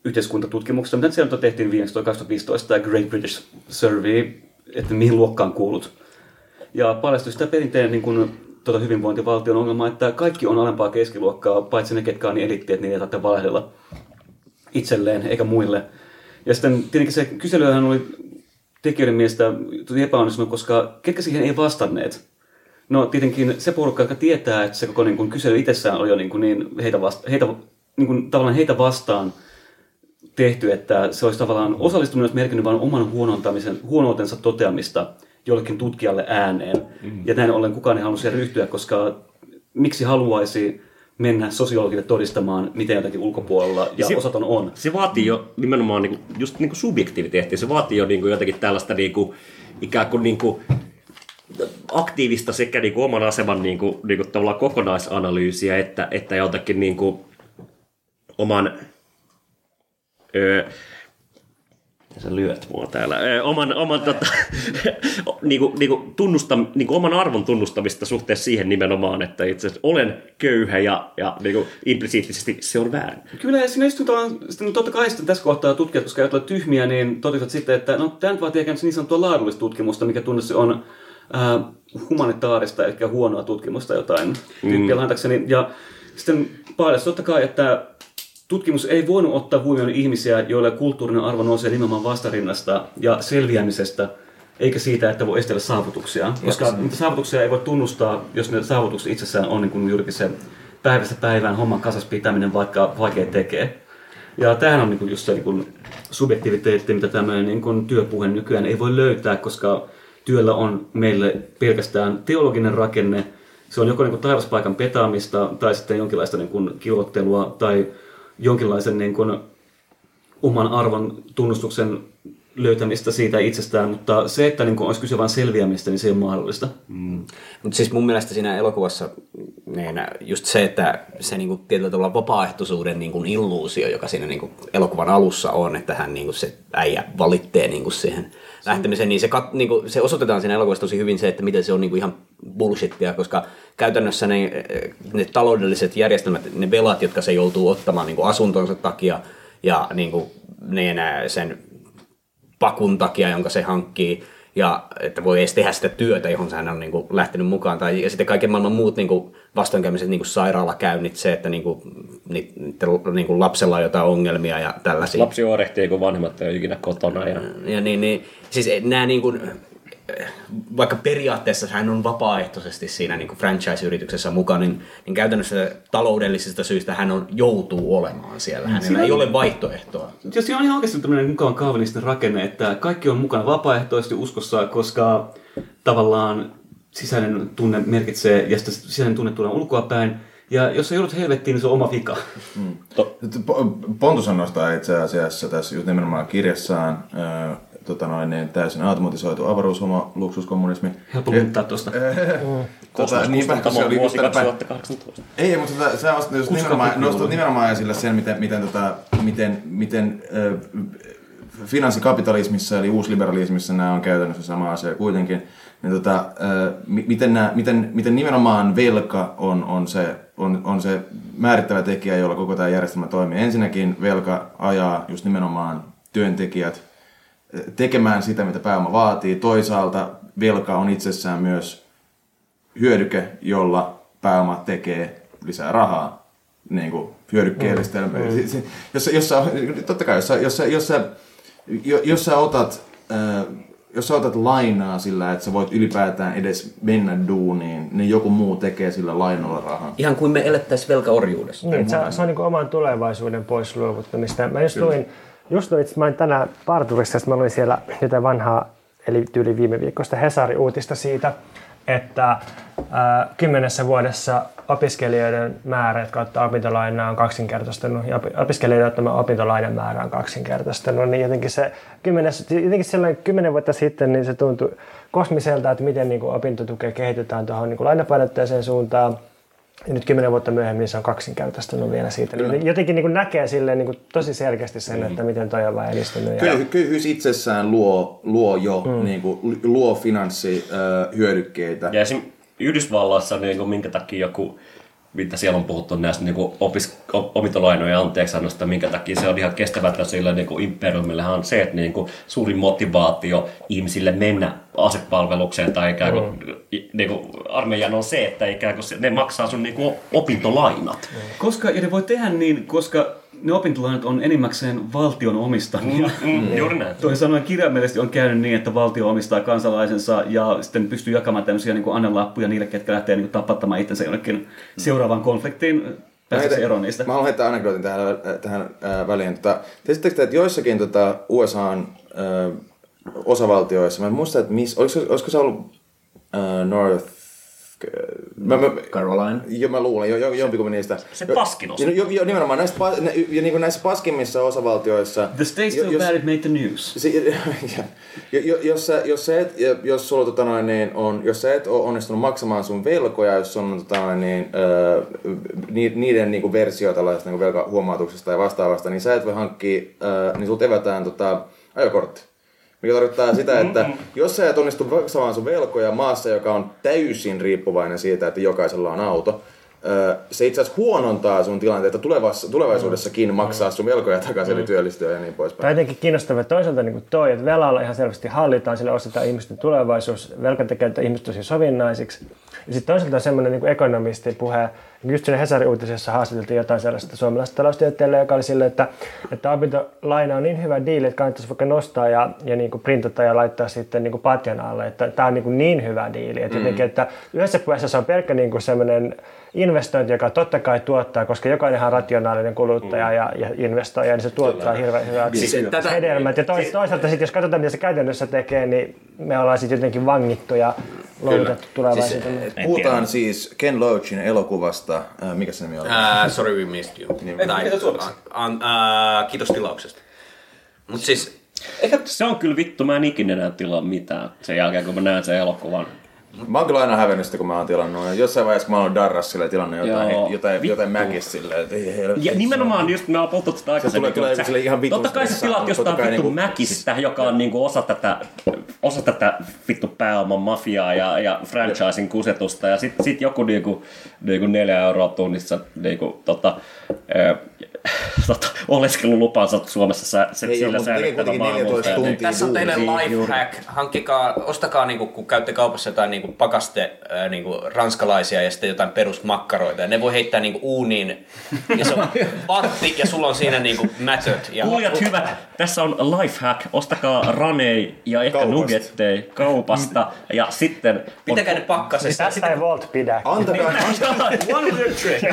yhteiskuntatutkimuksista, mitä siellä tehtiin viimeksi toi 2015 tämä Great British Survey, että mihin luokkaan kuulut. Ja paljastui sitä perinteinen niin kuin, tuota hyvinvointivaltion ongelma, että kaikki on alempaa keskiluokkaa, paitsi ne, ketkä on niin elitti, että niitä ei tarvitse valehdella itselleen eikä muille. Ja sitten tietenkin se kyselyhän oli tekijöiden mielestä epäonnistunut, koska ketkä siihen ei vastanneet. No tietenkin se porukka, joka tietää, että se koko niin kuin, kysely itsessään on jo niin, kuin, niin heitä, vasta, heitä, niin kuin, tavallaan heitä vastaan tehty, että se olisi tavallaan osallistuminen olisi merkinnyt vain oman huonontamisen, huonoutensa toteamista jollekin tutkijalle ääneen. Mm. Ja näin ollen kukaan ei halunnut siihen ryhtyä, koska miksi haluaisi mennä sosiologille todistamaan, miten jotenkin ulkopuolella, ja se, osaton on. Se vaatii jo nimenomaan niin kuin, just niin kuin subjektiviteettia, se vaatii jo niin kuin jotenkin tällaista niin kuin, ikään kuin, niin kuin aktiivista sekä niin kuin oman aseman niin kuin, niin kuin tavallaan kokonaisanalyysiä, että, että jotenkin niin kuin oman öö, sä lyöt mua täällä, öö, oman, oman tota, niinku, niinku tunnusta, niinku oman arvon tunnustamista suhteessa siihen nimenomaan, että itse olen köyhä ja, ja niinku implisiittisesti se on väärin. Kyllä, siinä istutaan, sitten totta kai sitten tässä kohtaa tutkijat, koska eivät ole tyhmiä, niin totesivat sitten, että no, tämä vaatii ikään kuin niin sanottua laadullista tutkimusta, mikä tunne on äh, humanitaarista, eli huonoa tutkimusta jotain tyyppiä mm. lainatakseni. Ja sitten paljastui totta kai, että tutkimus ei voinut ottaa huomioon ihmisiä, joille kulttuurinen arvo nousee nimenomaan vastarinnasta ja selviämisestä, eikä siitä, että voi estellä saavutuksia. Koska niitä saavutuksia ei voi tunnustaa, jos ne saavutukset itsessään on niin kuin juurikin se päivästä päivään homman kasas pitäminen, vaikka vaikea tekee. Ja tämähän on niin kuin just se niin kuin subjektiviteetti, mitä tämmöinen niin kuin työpuhe nykyään ei voi löytää, koska työllä on meille pelkästään teologinen rakenne. Se on joko niin kuin taivaspaikan petaamista tai sitten jonkinlaista niin kuin kilvottelua tai jonkinlaisen niin kuin oman arvon tunnustuksen löytämistä siitä itsestään, mutta se, että niin kuin olisi kyse vain selviämistä, niin se ei ole mahdollista. Mm. Mutta siis mun mielestä siinä elokuvassa niin just se, että se niin kuin tietyllä tavalla vapaaehtoisuuden niin kuin illuusio, joka siinä niin kuin elokuvan alussa on, että hän niin kuin se äijä valittee niin kuin siihen lähtemiseen, niin se, kat, niin kuin, se osoitetaan siinä elokuvassa tosi hyvin se, että miten se on niin kuin ihan bullshittia, koska käytännössä ne, ne taloudelliset järjestelmät, ne velat, jotka se joutuu ottamaan niin kuin asuntonsa takia ja niin kuin, niin, sen pakun takia, jonka se hankkii, ja että voi edes tehdä sitä työtä, johon hän on niin kuin, lähtenyt mukaan. Tai, ja sitten kaiken maailman muut niin kuin, vastoinkäymiset, niin kuin sairaalakäynnit, se, että niin kuin, ni, niin kuin lapsella on jotain ongelmia ja tällaisia. Lapsi oirehtii, kun vanhemmat ei ole ikinä kotona. Ja... ja niin, niin, siis nämä niin kuin, vaikka periaatteessa hän on vapaaehtoisesti siinä niin kuin franchise-yrityksessä mukana, niin, niin käytännössä taloudellisista syistä hän on, joutuu olemaan siellä. Hänellä Siinä ei on- ole vaihtoehtoa. Jos siinä on ihan oikeasti tämmöinen mukavan kaavalistinen rakenne, että kaikki on mukana vapaaehtoisesti uskossa, koska tavallaan sisäinen tunne merkitsee, ja sisäinen tunne tulee ulkoapäin, ja jos sä joudut helvettiin, niin se on oma vika. Po- Pontus nostaa itse asiassa tässä just nimenomaan kirjassaan ö, tota noin, niin täysin automatisoitu avaruushomo, luksuskommunismi. Helppo muuttaa tosta. tota, niinpä, se oli just vuosi tänä päivänä- 2018. Ei, mutta tota, sä nostat just nimenomaan, nostat nimenomaan esille sen, miten, miten, tota, miten, miten ö, finanssikapitalismissa eli uusliberalismissa nämä on käytännössä sama asia kuitenkin. Niin tota, ö, mi- miten, nämä, miten, miten nimenomaan velka on, on, se, on, on se määrittävä tekijä, jolla koko tämä järjestelmä toimii. Ensinnäkin velka ajaa just nimenomaan työntekijät tekemään sitä, mitä pääoma vaatii. Toisaalta velka on itsessään myös hyödyke, jolla pääoma tekee lisää rahaa niin kuin hyödykkeellistä. Mm. Mm. Jos, jos, sä- totta kai, jos, sä- jos, sä- jos, sä- jo- jos sä otat, äh, jos sä otat lainaa sillä, että sä voit ylipäätään edes mennä duuniin, niin joku muu tekee sillä lainalla rahaa. Ihan kuin me elettäisiin velkaorjuudessa. Niin, se, se on niin oman tulevaisuuden pois luovuttamista. Mä just luin, just luin, mä olin tänään parturissa, mä luin siellä jotain vanhaa, eli tyyli viime viikosta Hesari-uutista siitä, että ää, kymmenessä vuodessa opiskelijoiden määrä, jotka ottaa opintolainaa, on kaksinkertaistunut, ja opi- opiskelijoiden ottama opintolainan määrä on kaksinkertaistunut, niin jotenkin se kymmenes, jotenkin silloin kymmenen vuotta sitten, niin se tuntui kosmiselta, että miten niin kuin opintotukea kehitetään tuohon niin kuin lainapainotteiseen suuntaan, ja nyt kymmenen vuotta myöhemmin se on kaksinkertaistunut vielä siitä. Niin jotenkin niin kuin näkee silleen niin kuin tosi selkeästi sen, että miten toi on vaan edistynyt. Ja... Köyhy, köyhyys itsessään luo, luo jo mm. niin kuin, luo finanssihyödykkeitä. Ja esim. Yhdysvalloissa, niin kuin, minkä takia joku, mitä siellä on puhuttu näistä niin kuin opis, op- opintolainojen anteeksiannosta, minkä takia se on ihan kestävää sillä niin kuin imperiumillehan on se, että niin kuin, suurin motivaatio ihmisille mennä asepalvelukseen tai ikään kuin, mm. niin kuin, armeijan on se, että ikään kuin ne maksaa sun niin kuin, opintolainat. Koska, ja ne voi tehdä niin, koska ne opintolainat on enimmäkseen valtion omistamia. Mm, mm, juuri näin. Toisin sanoen kirjaimellisesti on käynyt niin, että valtio omistaa kansalaisensa ja sitten pystyy jakamaan tämmöisiä niin annelappuja niille, ketkä lähtee niin tapattamaan itsensä jonnekin seuraavaan konfliktiin. Pääseekö eroon niistä? Mä haluan heittää anekdootin tähän, tähän ää, väliin. Tota, tiesittekö te, että joissakin tota, USAn ää, osavaltioissa, mä en muista, että missä, olisiko, olisiko se ollut ää, North Mä, mä, Caroline. Jo, mä luulen, jo, jo, jompikumpi niistä. Se paskin osa. Jo, jo, jo, nimenomaan näissä, pa- ne, ja niin kuin näissä paskimmissa osavaltioissa. The state's so jos- bad it made the news. Se, ja, jo- jo- jos, sä, jos, sä et, jos, sulla, tota noin, niin on, jos sä et ole onnistunut maksamaan sun velkoja, jos on tota noin, niin, öö, ni- niiden niin kuin versio tällaisesta niin velkahuomautuksesta ja vastaavasta, niin sä et voi hankkia, öö, niin sulta evätään tota, ajokortti. Mikä tarkoittaa sitä, että jos sä et onnistu maksamaan sun velkoja maassa, joka on täysin riippuvainen siitä, että jokaisella on auto, se itse asiassa huonontaa sun tilanteita tulevassa, tulevaisuudessakin maksaa sun velkoja takaisin, eli työllistyä ja niin poispäin. Tämä on jotenkin kiinnostavaa toisaalta niin kuin toi, että velalla ihan selvästi hallitaan, sillä ostetaan ihmisten tulevaisuus, velka tekee että ihmiset tosi sovinnaisiksi. Ja sitten toisaalta semmoinen niin ekonomistin puhe, just siinä Hesarin uutisessa haastateltiin jotain sellaista suomalaista taloustieteilijää, joka oli silleen, että, että opintolaina on niin hyvä diili, että kannattaisi vaikka nostaa ja, ja niin kuin printata ja laittaa sitten niin kuin patjan alle, että tämä on niin, kuin niin hyvä diili. Että, jotenkin, että yhdessä puheessa se on pelkkä niin kuin semmoinen investointi, joka totta kai tuottaa, koska jokainenhan on rationaalinen kuluttaja ja, ja investoija, niin se tuottaa hirveän hyvät Siis tätä- hedelmät. Ja tois, toisaalta sitten, jos katsotaan, mitä se käytännössä tekee, niin me ollaan sitten jotenkin vangittu tulevaisuuteen. Siis, Puhutaan siis Ken Loachin elokuvasta, äh, mikä se nimi oli? Uh, sorry we missed you. Niin. Tai, mitä suomeksi? an, uh, kiitos tilauksesta. Mutta siis, Se on kyllä vittu, mä en ikinä enää tilaa mitään sen jälkeen, kun mä näen sen elokuvan. Mä oon kyllä aina hävennyt sitä, kun mä oon tilannut. Jossain vaiheessa, kun mä oon Darras sille tilannut jotain, Joo. jotain, Vittu. jotain mäkistä silleen, että ei helvetti. Ja nimenomaan just me ollaan puhuttu tästä aikaisemmin. tulee että sille ihan vitun Totta kai sä tilaat jostain vittu niinku- mäkistä, joka on niinku osa tätä, osa tätä vittu pääoman mafiaa ja, ja franchising kusetusta. Ja sit, sit joku niinku, niinku neljä euroa tunnissa niinku, tota, tota, oleskelulupansa Suomessa sä, se, Ei sillä mutta tekee säilyttävä kuitenkin 14 maahanmuuttaja. tuntia Tässä on teille Niin, lifehack. Hankkikaa, ostakaa niinku, kun käytte kaupassa jotain niinku pakaste ää, niinku ranskalaisia ja sitten jotain perusmakkaroita. Ja ne voi heittää niinku uuniin. Ja se on vatti ja sulla on siinä niinku mätöt. Ja Kuulijat hyvät, tässä on lifehack. Ostakaa ranei ja ehkä Kaupasta. nuggettei kaupasta. Ja sitten... Pitäkää ne pakkasessa. Tästä ei Volt pidä. Antakaa, One little trick.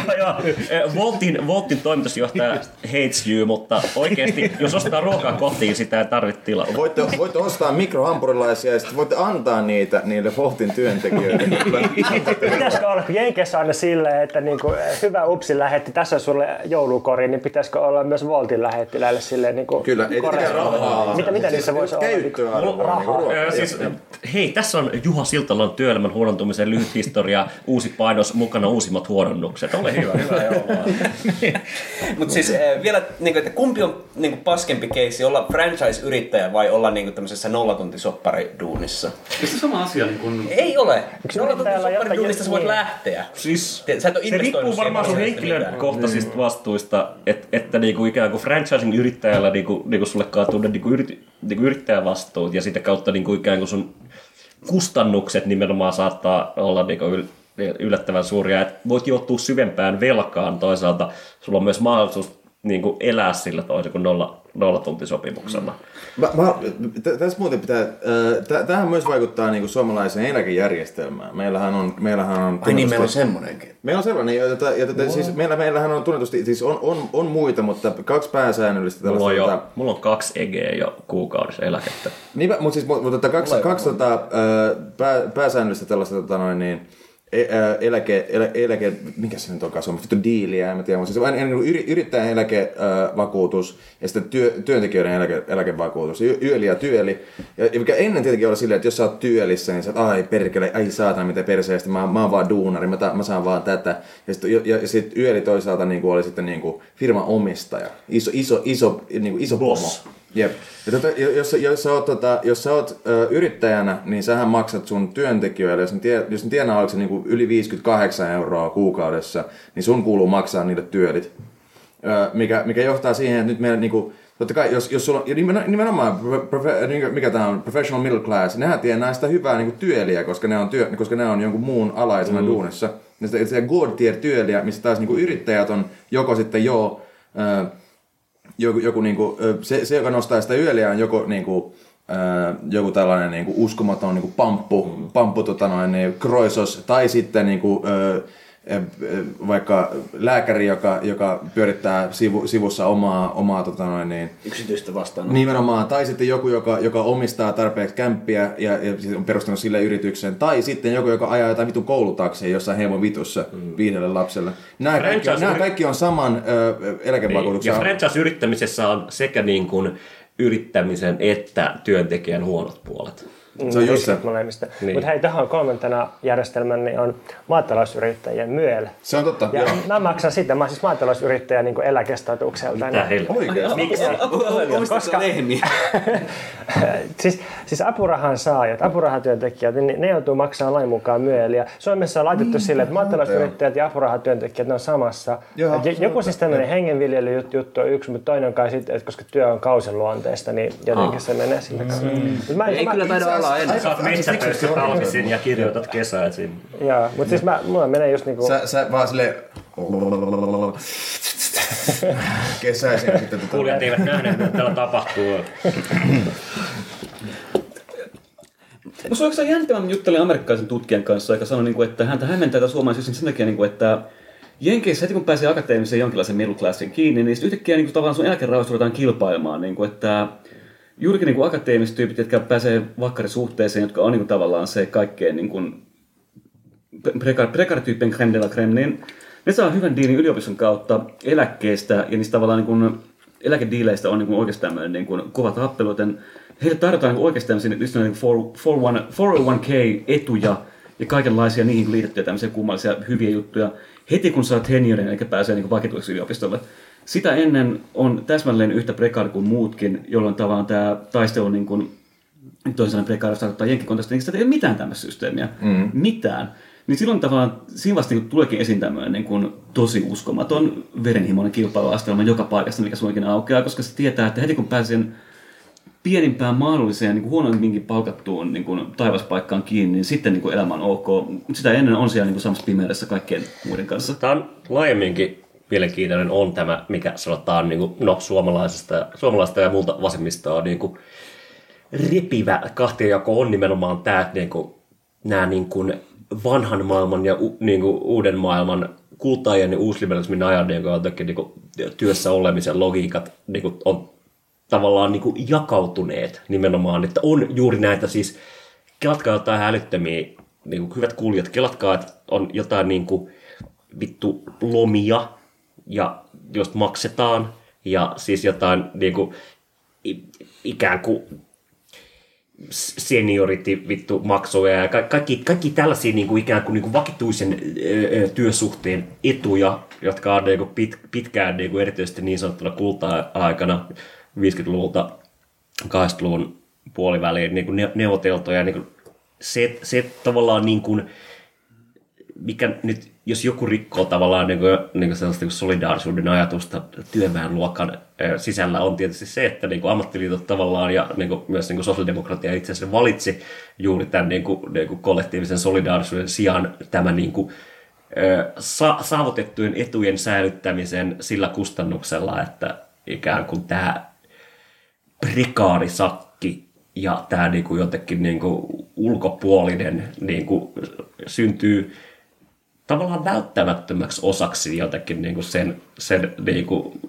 Eh, Voltin, Voltin toimitusjohtaja hates you, mutta oikeasti, jos ostaa ruokaa kotiin, sitä ei tarvitse tilata. voitte, voitte ostaa mikrohampurilaisia ja sitten voitte antaa niitä niille Voltin työntekijöille. Pitäisikö olla, kun Jenkeissä on aina silleen, että niinku, hyvä upsi lähetti, tässä on sulle joulukori, niin pitäisikö olla myös Voltin lähettiläille silleen niinku, Kyllä, ei rahaa. Mitä, mitä niissä voisi olla? Rahaa. niinku ruokaa. Ö, Siis, hei, tässä on Juha Siltalan työelämän huonontumisen lyhyt historia, uusi painos, mukana uusimmat huononnukset. Ole hyvä, hyvä joulua. Mutta siis äh, vielä, niinku, että kumpi on niinku, paskempi keissi, olla franchise-yrittäjä vai olla niinku, tämmöisessä nollatuntisoppariduunissa? Eikö se sama asia niin kuin... Ei ole. Nollatuntisoppariduunista sä voit niin. lähteä. Siis, Te- Sä et ole se riippuu varmaan sun henkilökohtaisista vastuista, että, että niinku ikään kuin franchising yrittäjällä niinku, niinku sulle kaatuu ne niinku yrity, niinku yrittäjävastuut ja sitä kautta niinku ikään kuin sun kustannukset nimenomaan saattaa olla niinku yl, yllättävän suuria. Et voit joutua syvempään velkaan toisaalta. Sulla on myös mahdollisuus niinku elää sillä toisin kuin nolla, nollatuntisopimuksella. Mä, mä, tä- tässä muuten pitää, äh, tä- tähän myös vaikuttaa niinku suomalaiseen eläkejärjestelmään. Meillähän on, meillähän on Ai niin, meillä on semmonenkin. Meillä on sellainen, ja, tätä, ja tätä, siis meillä, meillähän on tunnetusti, siis on, on, on muita, mutta kaksi pääsäännöllistä Mulla on, tällaista. jo, mulla on kaksi EG jo kuukaudessa eläkettä. Niin, mutta siis, mutta mutta kaksi, kaksi tota, ää, pää, pääsäännöllistä tällaista tota noin, niin, eläke, elä, eläke, mikä se nyt onkaan suomeksi, vittu diiliä, en mä tiedä, mutta siis aina yri, yrittäjän eläkevakuutus ja sitten työ, työntekijöiden eläke, eläkevakuutus, y, yöli ja työli. Ja, ja mikä ennen tietenkin oli silleen, että jos sä oot työlissä, niin sä oot, ai perkele, ai saatana mitä perseestä, mä, mä oon vaan duunari, mä, ta, mä saan vaan tätä. Ja sitten ja, ja sit yöli toisaalta niin kuin oli sitten niin kuin firman omistaja, iso, iso, iso, niin kuin iso Boss. pomo. Jep. Ja tota, jos, jos, sä oot, tota, jos sä oot ö, yrittäjänä, niin sähän maksat sun työntekijöille, jos ne, tie, jos ne tienaa oliko se niinku yli 58 euroa kuukaudessa, niin sun kuuluu maksaa niille työlit. Ö, mikä, mikä johtaa siihen, että nyt meillä niinku, totta kai, jos, jos sulla on, ja nimen- nimenomaan, profe, niinku- mikä tämä on, professional middle class, nehän tienaa sitä hyvää niinku työliä, koska ne on, työ, koska ne on jonkun muun alaisena mm. duunissa. Ja sitä, sitä god tier työliä, missä taas niinku yrittäjät on joko sitten joo, ö, joku, joku niinku, se, se, joka nostaa sitä yöliä on joko niinku, joku tällainen niinku uskomaton niinku pamppu, mm. pamppu tota noin, niin, kroisos, tai sitten niinku, ö, vaikka lääkäri, joka, joka pyörittää sivu, sivussa omaa, omaa tota noin, niin, Yksityistä vastaan. Nimenomaan, tai sitten joku, joka, joka omistaa tarpeeksi kämppiä ja, ja siis on perustanut sille yrityksen, tai sitten joku, joka ajaa jotain vitun koulutaksia jossain heimon vitussa mm. viidelle lapselle. Nämä kaikki, on, Franchise- nämä kaikki on saman ö, Niin. eläkevakuutuksen Ja alla. franchise-yrittämisessä on sekä niin kuin yrittämisen että työntekijän huonot puolet. Se on just se. molemmista. Niin. Niin. Mutta hei, tähän kolmantena järjestelmän niin on maatalousyrittäjien myel. Se on totta, Ja joo. mä maksan sitä, mä oon siis maatalousyrittäjä niin kuin eläkestatukselta. Mitä helvettiä? Oikeasti. Miksi? Koska... Koska- lehmiä. siis, siis apurahan saajat, apurahatyöntekijät, niin ne joutuu maksamaan lain mukaan myöliä. Suomessa on laitettu sille, että maatalousyrittäjät ja apurahatyöntekijät ne on samassa. Joo. Et joku siis tämmöinen hengenviljelyjuttu on yksi, mutta toinen on kai sitten, että koska työ on kausiluonteista, niin jotenkin se menee sille mm. mä, Ei kyllä taida olla enää. Sä oot metsätöissä talvisin ja kirjoitat kesäisin. Joo, mutta siis mä, mulla menee just niinku... Sä, sä vaan silleen... Kesäisin sitten tota... Kuulijat eivät nähneet, mitä täällä tapahtuu. Musta oikeastaan jännittävää, mä juttelin amerikkalaisen tutkijan kanssa, joka sanoi, niin kuin, että häntä hämmentää tämä suomalaisuus sen takia, niin kuin, että Jenkeissä heti kun pääsee akateemiseen jonkinlaisen middle classin kiinni, niin sitten yhtäkkiä niin kuin, tavallaan sun eläkerauhasta ruvetaan kilpailemaan. Niin kuin, että juurikin niin akateemiset tyypit, jotka pääsee vakkarisuhteeseen, jotka on niin kuin, tavallaan se kaikkein niin kuin, prekar, prekarityyppien creme de la creme, niin ne saa hyvän diilin yliopiston kautta eläkkeestä ja niistä tavallaan niin kuin, eläkediileistä on niin kuin, oikeastaan tämmöinen niin kuin, kova tappelu, joten heille tarjotaan niin oikeastaan tämmöisiä niin 401k-etuja, ja kaikenlaisia niihin liitettyjä tämmöisiä kummallisia hyviä juttuja heti kun saa tenierin eikä pääsee niin vakituiksi yliopistolle. Sitä ennen on täsmälleen yhtä prekaari kuin muutkin, jolloin tavallaan tämä taistelu niin kuin, toisena prekaari tarkoittaa jenkkikontekstissa, niin sitä ei ole mitään tämmöistä systeemiä. Mm. Mitään. Niin silloin tavallaan siinä vasta niin tuleekin esiin tämmöinen niin kuin, tosi uskomaton verenhimoinen kilpailuastelma joka paikasta, mikä suinkin aukeaa, koska se tietää, että heti kun pääsen pienimpään mahdolliseen niin huonoimminkin palkattuun niin kuin, taivaspaikkaan kiinni, niin sitten niin kuin, elämä on ok. Sitä ennen on siellä niin kuin, samassa pimeydessä kaikkien muiden kanssa. Tämä on laajemminkin mielenkiintoinen on tämä, mikä sanotaan niin kuin, no, suomalaisesta, suomalaisesta ja muulta vasemmista on niin kuin, repivä kahtiajako on nimenomaan tämä, että niin kuin, nämä niin kuin, vanhan maailman ja u, niin kuin, uuden maailman kultaajan ja uusliberalismin ajan niin kuin, jotenkin, niin kuin, työssä olemisen logiikat niin kuin, on tavallaan niin kuin, jakautuneet nimenomaan, että on juuri näitä siis, kelatkaa jotain älyttömiä, niin kuin, hyvät kuulijat, kelatkaa, että on jotain niin kuin, vittu lomia, ja just maksetaan, ja siis jotain niin kuin, ikään kuin seniority vittu maksuja ja kaikki, kaikki tällaisia niin kuin ikään kuin, niin kuin vakituisen ö, työsuhteen etuja, jotka on niin kuin pit, pitkään niin kuin erityisesti niin sanottuna kulta-aikana 50-luvulta 80-luvun puoliväliin niin kuin neuvoteltuja. Niin kuin se, se tavallaan niin kuin, mikä nyt, jos joku rikkoo tavallaan niin kuin, niin kuin sellaista niin solidaarisuuden ajatusta työväenluokan sisällä, on tietysti se, että niin kuin ammattiliitot tavallaan ja niin kuin, myös niin kuin sosiaalidemokratia itse asiassa valitsi juuri tämän niin kuin, niin kuin kollektiivisen solidaarisuuden sijaan tämän niin kuin, sa- saavutettujen etujen säilyttämisen sillä kustannuksella, että ikään kuin tämä prikaarisakki ja tämä niin kuin jotenkin niin kuin ulkopuolinen niin kuin syntyy tavallaan välttämättömäksi osaksi jotenkin niin kuin sen, sen niin kuin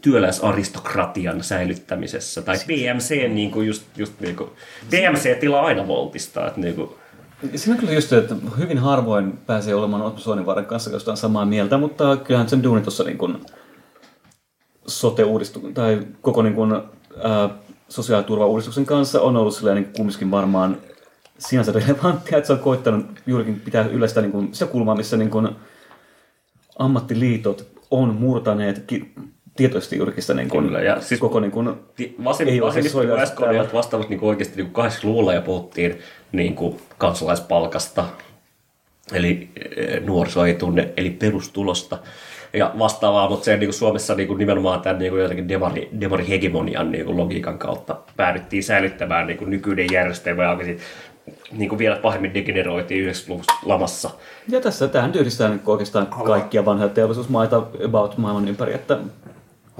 työläisaristokratian säilyttämisessä. Tai PMC, niin kuin just, just niin kuin, PMC-tila aina voltistaa. Että niin kuin, Siinä on kyllä just, että hyvin harvoin pääsee olemaan Otto Soininvaaren kanssa jostain samaa mieltä, mutta kyllähän sen duuni tuossa niin kuin sote tai koko niin kuin, ää, sosiaaliturvauudistuksen kanssa on ollut niin kumminkin varmaan sinänsä relevanttia, että se on koittanut juurikin pitää yllä sitä, niin kuin, sitä kulmaa, missä niin kuin, ammattiliitot on murtaneet ki- tietoisesti juurikin sitä niin kuin, Kyllä, ja siis koko niin kuin, vasen, ei ole siis SKDlta vastaavat niin oikeasti niin 80-luvulla ja puhuttiin niin kuin kansalaispalkasta, eli eh, nuoriso ei tunne, eli perustulosta ja vastaavaa, mutta se niin kuin Suomessa niin kuin nimenomaan tämän niin kuin jotenkin demari, demari-hegemonian niin kuin logiikan kautta päädyttiin säilyttämään niin kuin nykyinen järjestelmä ja niin kuin vielä pahemmin degeneroitiin 90-luvun lamassa. Ja tässä tähän yhdistää niin oikeastaan kaikkia vanhoja teollisuusmaita about maailman ympäri, että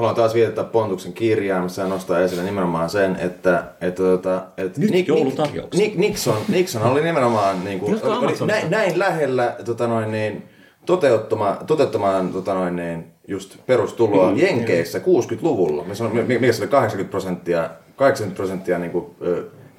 Haluan taas viitata Pontuksen kirjaan, missä nostaa esille nimenomaan sen, että, että, että, että Nyt Nick. Nick, Nixon, Nixon oli nimenomaan niin kuin, oli, oli näin, näin lähellä tota noin, niin, toteuttama, toteuttamaan tota noin, niin, just perustuloa mm, Jenkeissä 60-luvulla, missä on, mikä se oli 80 prosenttia, 80 prosenttia niin kuin,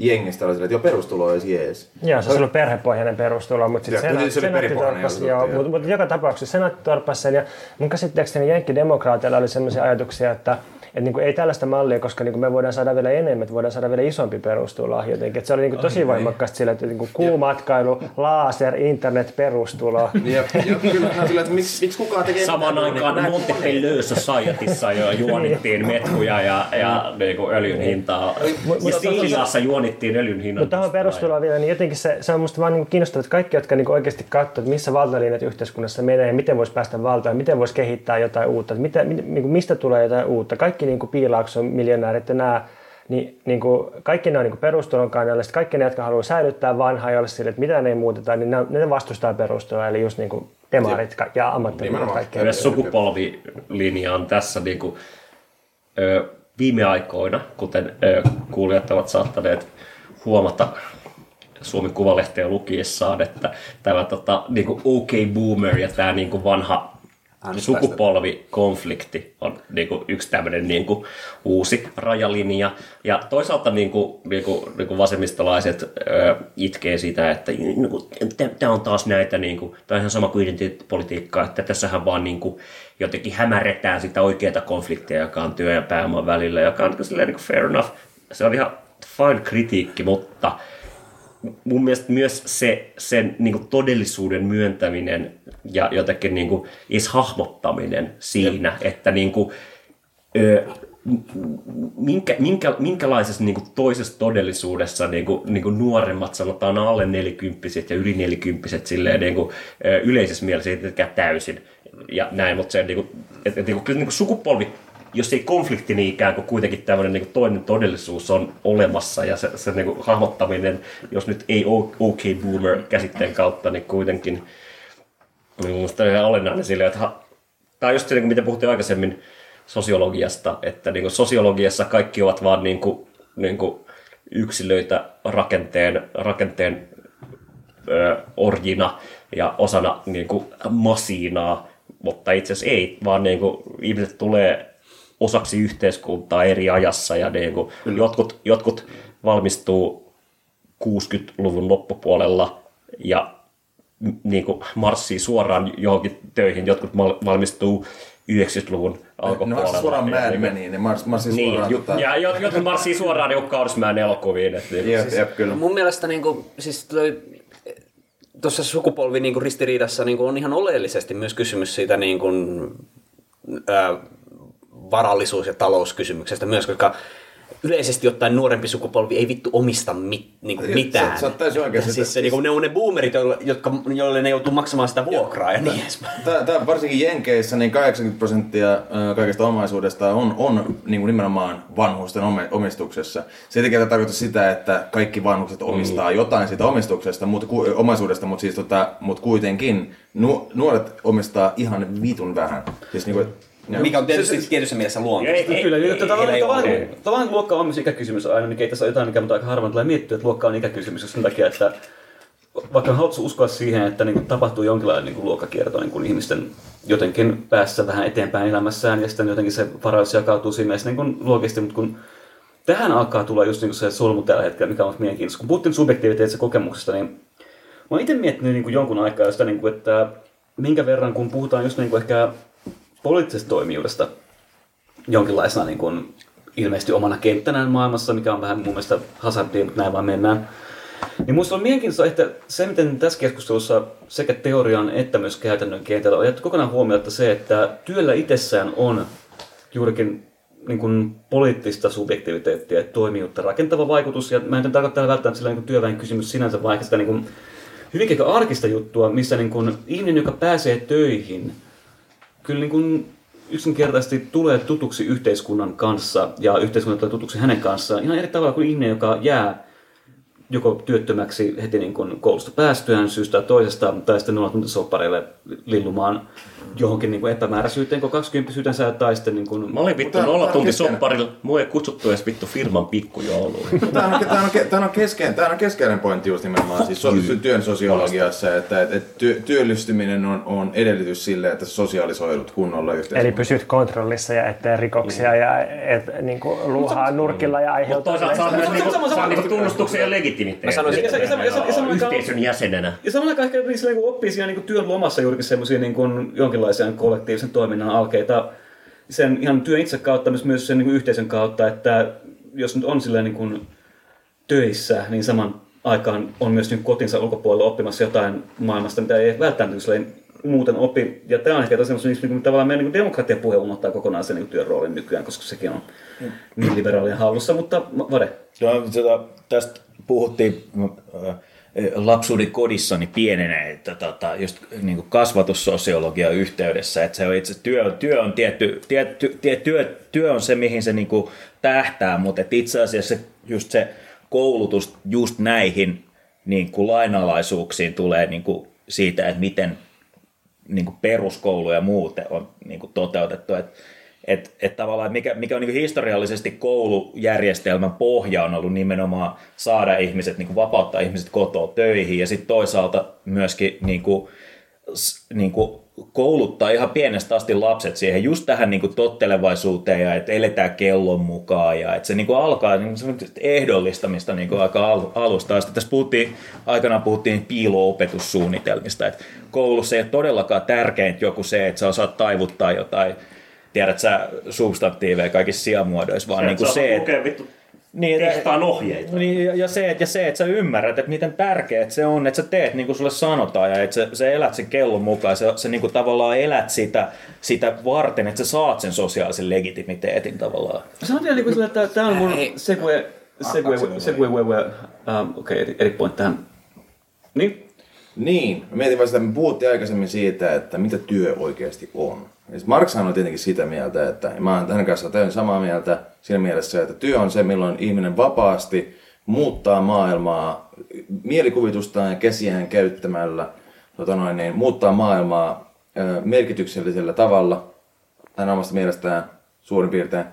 jengistä oli että jo perustulo olisi jees. Joo, se on ollut perhepohjainen perustulo, mutta sitten kyllä se senaatti torppasi, juttu, joo, joo. mutta, mutta joka tapauksessa senaatti torppasi sen, ja mun käsittääkseni jenkkidemokraateilla oli sellaisia ajatuksia, että että niin kuin ei tällaista mallia, koska niin kuin me voidaan saada vielä enemmän, että voidaan saada vielä isompi perustulo jotenkin. Että se oli niin kuin tosi voimakkaasti sillä, että niin kuin kuumatkailu, laser, internet, perustulo. Kyllä että miksi, miksi kukaan tekee Samaan mitään, aikaan Montepelleux Societyssa jo juonittiin metkuja ja, ja niin kuin öljyn hintaa. Ja Siliassa juonittiin öljyn hinnan. Mutta tähän perustuloon vielä, niin jotenkin se, se on musta vaan niin kiinnostavaa, että kaikki, jotka niin oikeasti katsovat, että missä valtalinjat yhteiskunnassa menee ja miten voisi päästä valtaan, miten voisi kehittää jotain uutta, että mitä, mit- niin kuin mistä tulee jotain uutta. Kaikki niin kuin piilaakson miljonäärit ja nämä, niin, niin kuin, kaikki ne on niin kuin perustulon kannalla, sitten kaikki ne, jotka haluaa säilyttää vanhaa ja olla sille, että mitä ne ei muuteta, niin ne, ne vastustaa perustuloa, eli just niin kuin demarit ja ammattiliitot Nimenomaan. kaikki. Myös sukupolvilinja on tässä niin kuin, ö, viime aikoina, kuten ö, kuulijat ovat saattaneet huomata Suomen Kuvalehtiä lukiessaan, että tämä tota, niin kuin OK Boomer ja tämä niin kuin vanha sukupolvikonflikti on niin kuin yksi tämmöinen niin kuin uusi rajalinja. Ja toisaalta niin kuin, niin kuin, niin kuin vasemmistolaiset ö, itkee sitä, että tämä on taas näitä, niin kuin, tämä on ihan sama kuin identiteettipolitiikka, että tässähän vaan niin kuin, jotenkin hämärretään sitä oikeaa konfliktia, joka on työ ja pääoman välillä, joka on silleen, niin kuin fair enough. Se on ihan fine kritiikki, mutta mun mielestä myös se, sen niin kuin todellisuuden myöntäminen ja jotenkin niin kuin edes hahmottaminen siinä, että niin kuin, ö, minkä, minkä, minkälaisessa niin kuin toisessa todellisuudessa niin kuin, niin kuin nuoremmat, sanotaan alle nelikymppiset ja yli nelikymppiset silleen, niin kuin, yleisessä mielessä ei täysin. Ja näin, mutta se niin kuin, että, että, niin kuin, kyllä niin kuin sukupolvi jos ei konflikti, niin ikään kuin kuitenkin tämmöinen niin kuin toinen todellisuus on olemassa ja se, se niin kuin hahmottaminen, jos nyt ei OK Boomer käsitteen kautta, niin kuitenkin niin minusta on ihan olennainen sille, että ha, tämä on just se, niin kuin mitä puhuttiin aikaisemmin sosiologiasta, että niin kuin sosiologiassa kaikki ovat vaan niin kuin, niin kuin yksilöitä rakenteen, rakenteen ö, orjina ja osana niin kuin masiinaa, mutta itse asiassa ei, vaan niin kuin ihmiset tulee osaksi yhteiskuntaa eri ajassa ja niin kuin jotkut, jotkut valmistuu 60-luvun loppupuolella ja niin kuin marssii suoraan johonkin töihin, jotkut valmistuu 90-luvun alkupuolella. Ne suoraan Mad niin, Meniin, ne mars, marssii niin, suoraan. Ju, tota... Ja jotkut marssii suoraan niin Kaurismäen elokuviin. Että, niin. Jep, jep, kyllä. Mun mielestä niin kuin, siis toi, tuossa sukupolvi niin kuin ristiriidassa niin kuin on ihan oleellisesti myös kysymys siitä niin kuin, ää, varallisuus- ja talouskysymyksestä myös, koska yleisesti ottaen nuorempi sukupolvi ei vittu omista mit, niin kuin mitään. Sä, sä oot täysin oikeassa. Siis se, niin kuin, ne on ne boomerit, joille, jotka, joille ne joutuu maksamaan sitä vuokraa ja, ja niin edespäin. Tää, tää, varsinkin Jenkeissä niin 80 prosenttia kaikesta omaisuudesta on, on niin kuin nimenomaan vanhusten omistuksessa. Se ei tietenkään tarkoita sitä, että kaikki vanhukset omistaa mm. jotain siitä omistuksesta, mutta, omaisuudesta, mutta, siis, tota, mutta kuitenkin nu, nuoret omistaa ihan vitun vähän. Siis, niin kuin, Ja. Mikä on tietysti se, se, tietyssä mielessä luontaista. Kyllä, ei, tavallaan, tavallaan, tavallaan luokka on myös ikäkysymys aina, niin ei tässä ole jotain, mikä mutta aika harvoin tulee miettiä, että luokka on ikäkysymys sen takia, että vaikka haluatko uskoa siihen, että niin kuin, tapahtuu jonkinlainen niin kuin, luokkakierto niin kuin ihmisten jotenkin päässä vähän eteenpäin elämässään ja sitten jotenkin se varaus jakautuu siinä niin kuin, luokisesti, mutta kun tähän alkaa tulla just niin se solmu tällä hetkellä, mikä on mielenkiintoista. Kun puhuttiin subjektiiviteettisesta kokemuksesta, niin mä oon itse miettinyt niin kuin jonkun aikaa sitä, niin kuin, että minkä verran, kun puhutaan just niin kuin ehkä poliittisesta toimijuudesta jonkinlaisena niin kuin, ilmeisesti omana kenttänään maailmassa, mikä on vähän mun mielestä hazardia, mutta näin vaan mennään. Niin minusta on mielenkiintoista, että se, miten tässä keskustelussa sekä teorian että myös käytännön kentällä on jätetty kokonaan huomiota se, että työllä itsessään on juurikin niin kuin poliittista subjektiviteettia ja toimijuutta rakentava vaikutus. Ja mä en tarkoita täällä välttämättä sillä niin työväen kysymys sinänsä, vaikka sitä niin kuin hyvinkin arkista juttua, missä niin kuin ihminen, joka pääsee töihin, kyllä niin kuin yksinkertaisesti tulee tutuksi yhteiskunnan kanssa ja yhteiskunta tulee tutuksi hänen kanssaan ihan eri tavalla kuin ihminen, joka jää joko työttömäksi heti niin kuin koulusta päästyään syystä toisesta, tai sitten nolla tuntisoppareille lillumaan johonkin niin kuin epämääräisyyteen, kun 20 tai sitten niin kuin... Mä olin vittu nolla tunti sopparilla, mua ei kutsuttu edes vittu firman pikkujouluun. Tämä on, tämä on, tämä on, keskeinen, tämä on keskeinen pointti just nimenomaan siis työn sosiologiassa, että, että, että työ, työllistyminen on, on edellytys sille, että sosiaalisoidut kunnolla yhteiskunnassa. Eli pysyt kontrollissa ja ettei rikoksia ja et, niin kuin, luuhaa nurkilla ja aiheuttaa... Mutta toisaalta saa myös niinku, saa niinku tunnustuksen ja legitimiteetin. Mä sanoisin, että yhteisön jäsenenä. Ja samalla aikaan ehkä niin, oppii siinä niin työn lomassa juurikin semmoisia niin kuin, jonkinlaisia kollektiivisen toiminnan alkeita sen ihan työn itse kautta, myös, myös sen niin kuin yhteisön kautta, että jos nyt on silleen niin kuin töissä, niin saman aikaan on myös niin kotinsa ulkopuolella oppimassa jotain maailmasta, mitä ei välttämättä silleen muuten opi. Ja tämä on ehkä semmoista, niin kuin, tavallaan meidän niin demokratiapuhe unohtaa kokonaan sen niin työn roolin nykyään, koska sekin on niin liberaalien hallussa, mutta Vade. No, tota, tästä puhuttiin äh, lapsuuden kodissani pienenä, että tota, just niin kasvatussosiologia yhteydessä, että se on itse työ, työ on tietty, tietty, tie, työ, työ on se, mihin se niin kuin tähtää, mutta et itse asiassa just se koulutus just näihin niin kuin lainalaisuuksiin tulee niin kuin siitä, että miten niin kuin peruskoulu ja muuten on niin kuin toteutettu. Että et, et tavallaan mikä, mikä on niin historiallisesti koulujärjestelmän pohja on ollut nimenomaan saada ihmiset, niin vapauttaa ihmiset kotoa töihin ja sitten toisaalta myöskin niin kuin, niin kuin kouluttaa ihan pienestä asti lapset siihen just tähän niin kuin tottelevaisuuteen ja että eletään kellon mukaan ja että se niin kuin alkaa niin ehdollistamista niin kuin aika al- alusta asti. Tässä puhuttiin, aikanaan puhuttiin piilo-opetussuunnitelmista, että koulussa ei ole todellakaan tärkeintä joku se, että sä osaat taivuttaa jotain tiedät sä substantiiveja kaikissa sijamuodoissa, vaan Se, niin kuin että se, että vittu Niin, tehtaan ohjeita. Niin, ja, ja, se, että, ja se, että sä ymmärrät, että miten tärkeää se on, että sä teet niin kuin sulle sanotaan ja että sä, sä elät sen kellon mukaan. Sä, sä niin kuin tavallaan elät sitä, sitä varten, että sä saat sen sosiaalisen legitimiteetin tavallaan. Sanon vielä, niin kuin, että tämä on mun segue, segue, segue, segue, um, okei, okay, eri, point tähän. Niin? Niin, mä mietin vaan sitä, me puhuttiin aikaisemmin siitä, että mitä työ oikeasti on. Ja sit Markshan on tietenkin sitä mieltä, että mä oon hänen kanssaan täysin samaa mieltä siinä mielessä, että työ on se, milloin ihminen vapaasti muuttaa maailmaa mielikuvitustaan ja käsiään käyttämällä, tota noin, niin, muuttaa maailmaa ö, merkityksellisellä tavalla, hänen omasta mielestään suurin piirtein.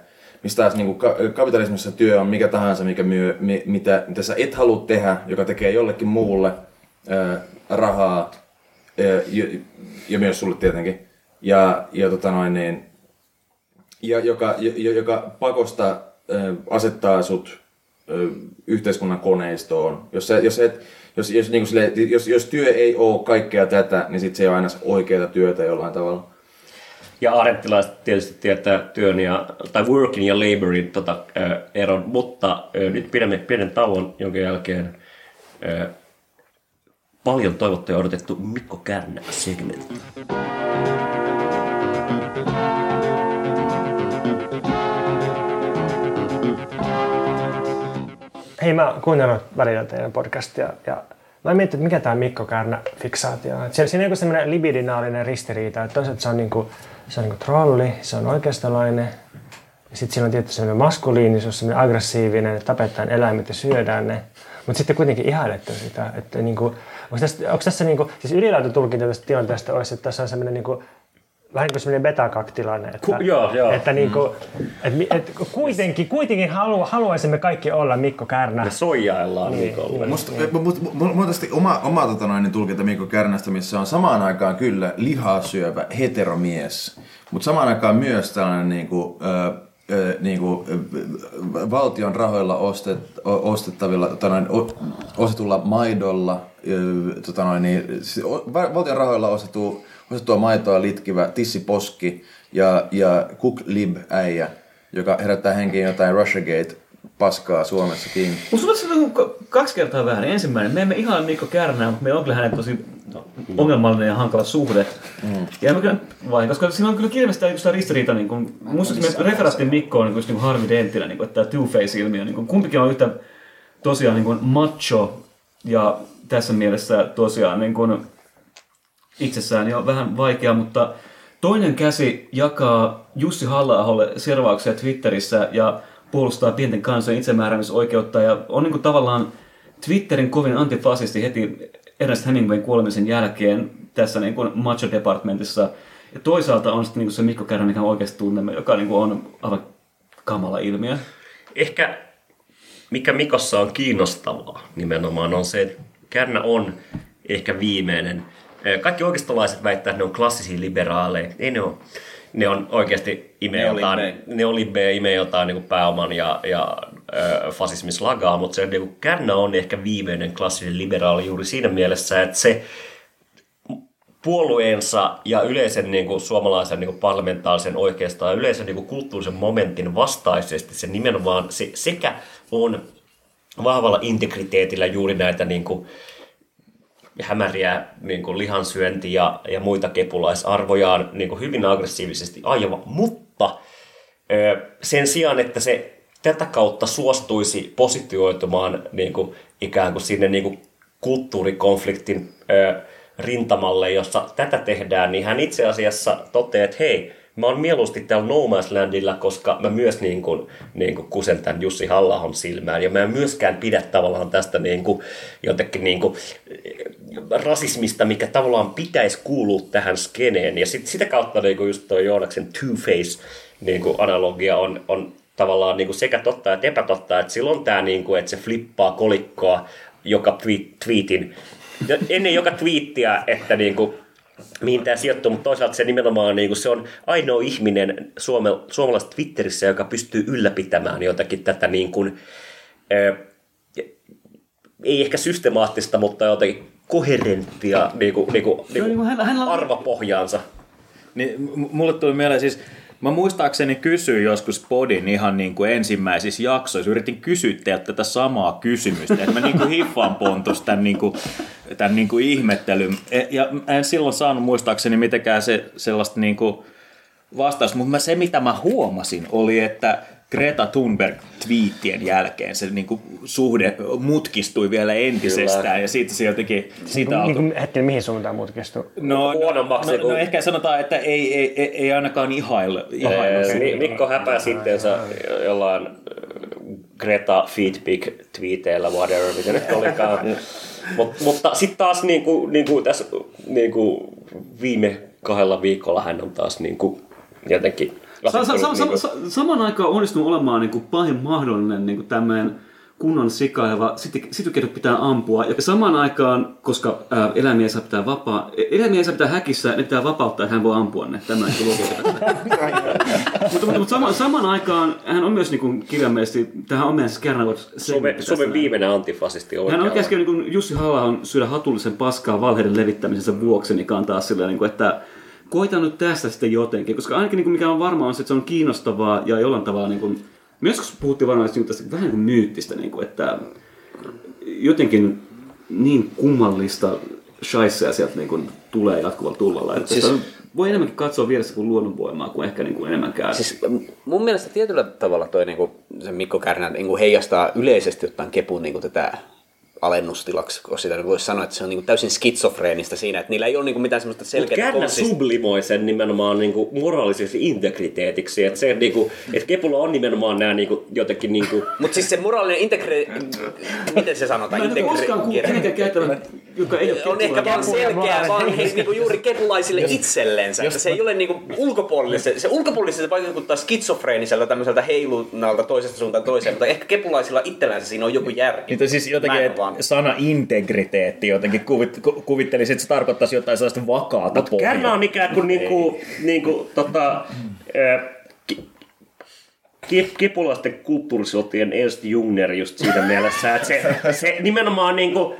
Mistä taas niin kuin kapitalismissa työ on mikä tahansa, mikä myö, mi, mitä, mitä sä et halua tehdä, joka tekee jollekin muulle ö, rahaa, ö, ja, ja myös sulle tietenkin. Ja, ja, tota noin, niin, ja joka, jo- joka pakosta ö, asettaa sut ö, yhteiskunnan koneistoon. Jos, sä, jos, et, jos, jos, niin sille, jos, jos työ ei ole kaikkea tätä, niin sit se ei ole aina oikeaa työtä jollain tavalla. Ja arenttilaiset tietysti tietää työn ja, tai workin ja laborin tota, ö, eron, mutta ö, nyt pidämme pienen tauon, jonka jälkeen ö, paljon toivottu ja odotettu Mikko Kärnä segmentti. Hei, mä oon välillä teidän podcastia ja mä mietin, että mikä tämä Mikko Kärnä fiksaatio on. Siinä, siinä on joku semmoinen libidinaalinen ristiriita, että toisaalta se on, niinku, se on niinku trolli, se on oikeistolainen, sitten siinä on tietty semmoinen maskuliinisuus, semmoinen aggressiivinen, että tapetaan eläimet ja syödään ne. Mutta sitten kuitenkin ihailette sitä, että niinku, onko tässä, onko tässä niinku, siis ylilaututulkinta tästä tilanteesta olisi, että tässä on semmoinen niinku, vähän niin kuin semmoinen betakaktilainen, että, Ku- joo, joo. että, niinku, et, mi- et kuitenkin, kuitenkin halu, haluaisimme kaikki olla Mikko Kärnä. Me soijaillaan Niin, Mikolle. Musta, mu- mu- mu- mulla on tietysti oma, oma tota noin, tulkinta Mikko Kärnästä, missä on samaan aikaan kyllä lihasyövä heteromies, mutta samaan aikaan myös tällainen niinku, ö, ö, niinku, ö, valtion rahoilla ostet, o- ostettavilla, tota noin, o, ostetulla maidolla, ö, tota noin, niin, si- o- va- valtion rahoilla ostettu, ostettua maitoa litkivä tissiposki ja, ja Cook Lib äijä, joka herättää henkiin jotain Russiagate paskaa Suomessakin. Että se on kaksi kertaa väärin. Ensimmäinen, me emme ihan Mikko Kärnää, mutta meillä on kyllä hänen tosi ongelmallinen ja hankala suhde. Mm. Ja mä kyllä vai, koska siinä on kyllä tämä sitä ristiriita, niin kun, musta me referaattiin Mikkoon niin, just niin kuin Harvi Denttilä, niin kuin, että tämä two-face-ilmiö, niin kuin, kumpikin on yhtä tosiaan niin kuin macho ja tässä mielessä tosiaan niin kuin, itsessään jo vähän vaikea, mutta toinen käsi jakaa Jussi halla servauksia Twitterissä ja puolustaa pienten kansojen itsemääräämisoikeutta ja on niin kuin tavallaan Twitterin kovin antifasisti heti Ernest Hemingwayn kuolemisen jälkeen tässä niin kuin Macho Departmentissa. Ja toisaalta on sitten niin kuin se Mikko Kärnä, mikä oikeasti tunnemme, joka niin kuin on aivan kamala ilmiö. Ehkä mikä Mikossa on kiinnostavaa nimenomaan on se, että Kärnä on ehkä viimeinen. Eh, Kaikki oikeistolaiset väittää, että ne on klassisia liberaaleja. Ei ne ole. Ne on oikeasti imee jotain, neolibbeja, imee jotain niin pääoman ja, ja ö, fasismislagaa, mutta se niin Kärnä on ehkä viimeinen klassinen liberaali juuri siinä mielessä, että se puolueensa ja yleisen niin kuin, suomalaisen niin kuin, parlamentaarisen oikeastaan yleisen niin kuin, kulttuurisen momentin vastaisesti se nimenomaan se, sekä on vahvalla integriteetillä juuri näitä niin kuin, hämäriä niin kuin, lihansyönti ja, ja muita kepulaisarvojaan niin kuin, hyvin aggressiivisesti ajava, mutta ö, sen sijaan, että se tätä kautta suostuisi positioitumaan niin kuin, ikään kuin sinne niin kuin, kulttuurikonfliktin ö, rintamalle, jossa tätä tehdään, niin hän itse asiassa toteaa, että hei, mä oon mieluusti täällä No Man's Landilla, koska mä myös niin kuin, niin kuin kusen tämän Jussi halla silmään, ja mä en myöskään pidä tavallaan tästä niin kuin, jotenkin niin kuin, rasismista, mikä tavallaan pitäisi kuulua tähän skeneen, ja sit, sitä kautta niin kuin just tuo Joonaksen two-face niin analogia on, on tavallaan niin kuin sekä totta että epätotta, että silloin tämä, niin kuin, että se flippaa kolikkoa joka tweet, tweetin, ennen joka twiittiä, että niin kuin, mihin tämä sijoittuu, mutta toisaalta se nimenomaan niin kuin se on ainoa ihminen suome, suomalaisessa Twitterissä, joka pystyy ylläpitämään jotakin tätä niin kuin, ää, ei ehkä systemaattista, mutta jotenkin koherenttia niin kuin, niin kuin, niin kuin hänellä on- arvapohjaansa. Niin, mulle tuli mieleen siis, Mä muistaakseni kysyin joskus Podin ihan niin kuin ensimmäisissä jaksoissa. Yritin kysyä teiltä tätä samaa kysymystä. Että mä niin kuin hiffaan pontus tämän, niin kuin, tämän niin kuin ihmettelyn. E- Ja en silloin saanut muistaakseni mitenkään se, sellaista niin kuin vastaus. Mutta se mitä mä huomasin oli, että Greta Thunberg twiittien jälkeen se niin kuin suhde mutkistui vielä entisestään Kyllä. ja siitä se jotenkin siitä niin alkoi kuin, hetken, mihin suuntaan mutkistuu? No, Huonommaksi no, kuin- no, ehkä sanotaan, että ei, ei, ei, ei ainakaan ihailla. ihailla Ee, Mikko häpää sitteensä jollain äh, Greta Feedback-twiiteillä, whatever, mitä nyt olikaan. Mut, mutta sitten taas niinku, niinku tässä niinku viime kahdella viikolla hän on taas niinku jotenkin Sa- sa- sa- asettunut sa- niinku- sa- saman aikaan onnistunut olemaan niin kuin pahin mahdollinen niin kuin tämmöinen kunnon sikaileva, sitten situketut pitää ampua, ja samaan aikaan, koska ää, eläimiä ei saa pitää vapaa, e- eläimiä ei saa pitää häkissä, ne pitää vapauttaa, että hän voi ampua ne. Tämä on niin logiikka. mutta, mutta, mutta sama, samaan aikaan hän on myös niin kirjaimellisesti, tähän on meidän Kernavot Suomen, Suomen viimeinen antifasisti hän on oikealla. käskenyt niin kuin Jussi halla syödä hatullisen paskaa valheiden levittämisensä vuoksi, niin kantaa sillä niin kuin, että koita nyt tästä sitten jotenkin, koska ainakin niin kuin mikä on varmaa on se, että se on kiinnostavaa ja jollain tavalla niin kuin, myös kun puhuttiin varmaan niin tästä vähän niin kuin myyttistä, niin kuin, että jotenkin niin kummallista shaisseja sieltä niin kuin tulee jatkuvalla tullalla. Että Siis- voi enemmänkin katsoa vieressä kuin luonnonvoimaa kuin ehkä niin kuin enemmänkään. Siis mun mielestä tietyllä tavalla toi niinku, se Mikko Kärnä niinku heijastaa yleisesti ottaen kepun niinku tätä alennustilaksi, koska sitä voisi sanoa, että se on niinku täysin skitsofreenista siinä, että niillä ei ole niinku mitään semmoista Mutta selkeää Kärnä konsist- sublimoi sen nimenomaan niinku moraaliseksi integriteetiksi. Että se, niinku, et Kepulla on nimenomaan nämä niinku, jotenkin... Niinku, Mutta siis se moraalinen integre... Miten se sanotaan? Mä en ole koskaan kuullut kenenkään käyttävän, joka ei ole on ehkä vaan kepulainen. selkeä vaan he, niinku juuri kepulaisille itsellensä. Että se ei ole niinku ulkopuolelle. Se ulkopuolelle se vaikuttaa skitsofreeniselta tämmöiseltä heilunalta toisesta suuntaan toiseen, mutta ehkä kepulaisilla itsellänsä siinä on joku järki. Niitä siis jotenkin, että vaan- sana integriteetti jotenkin kuvit, ku, kuvittelisin, että se tarkoittaisi jotain sellaista vakaata pohjaa. Kärnä on ikään kuin, niinku, niinku tota, ki- ki- kipulaisten kulttuurisotien Ernst Jungner just siinä mielessä, että se, se nimenomaan niinku,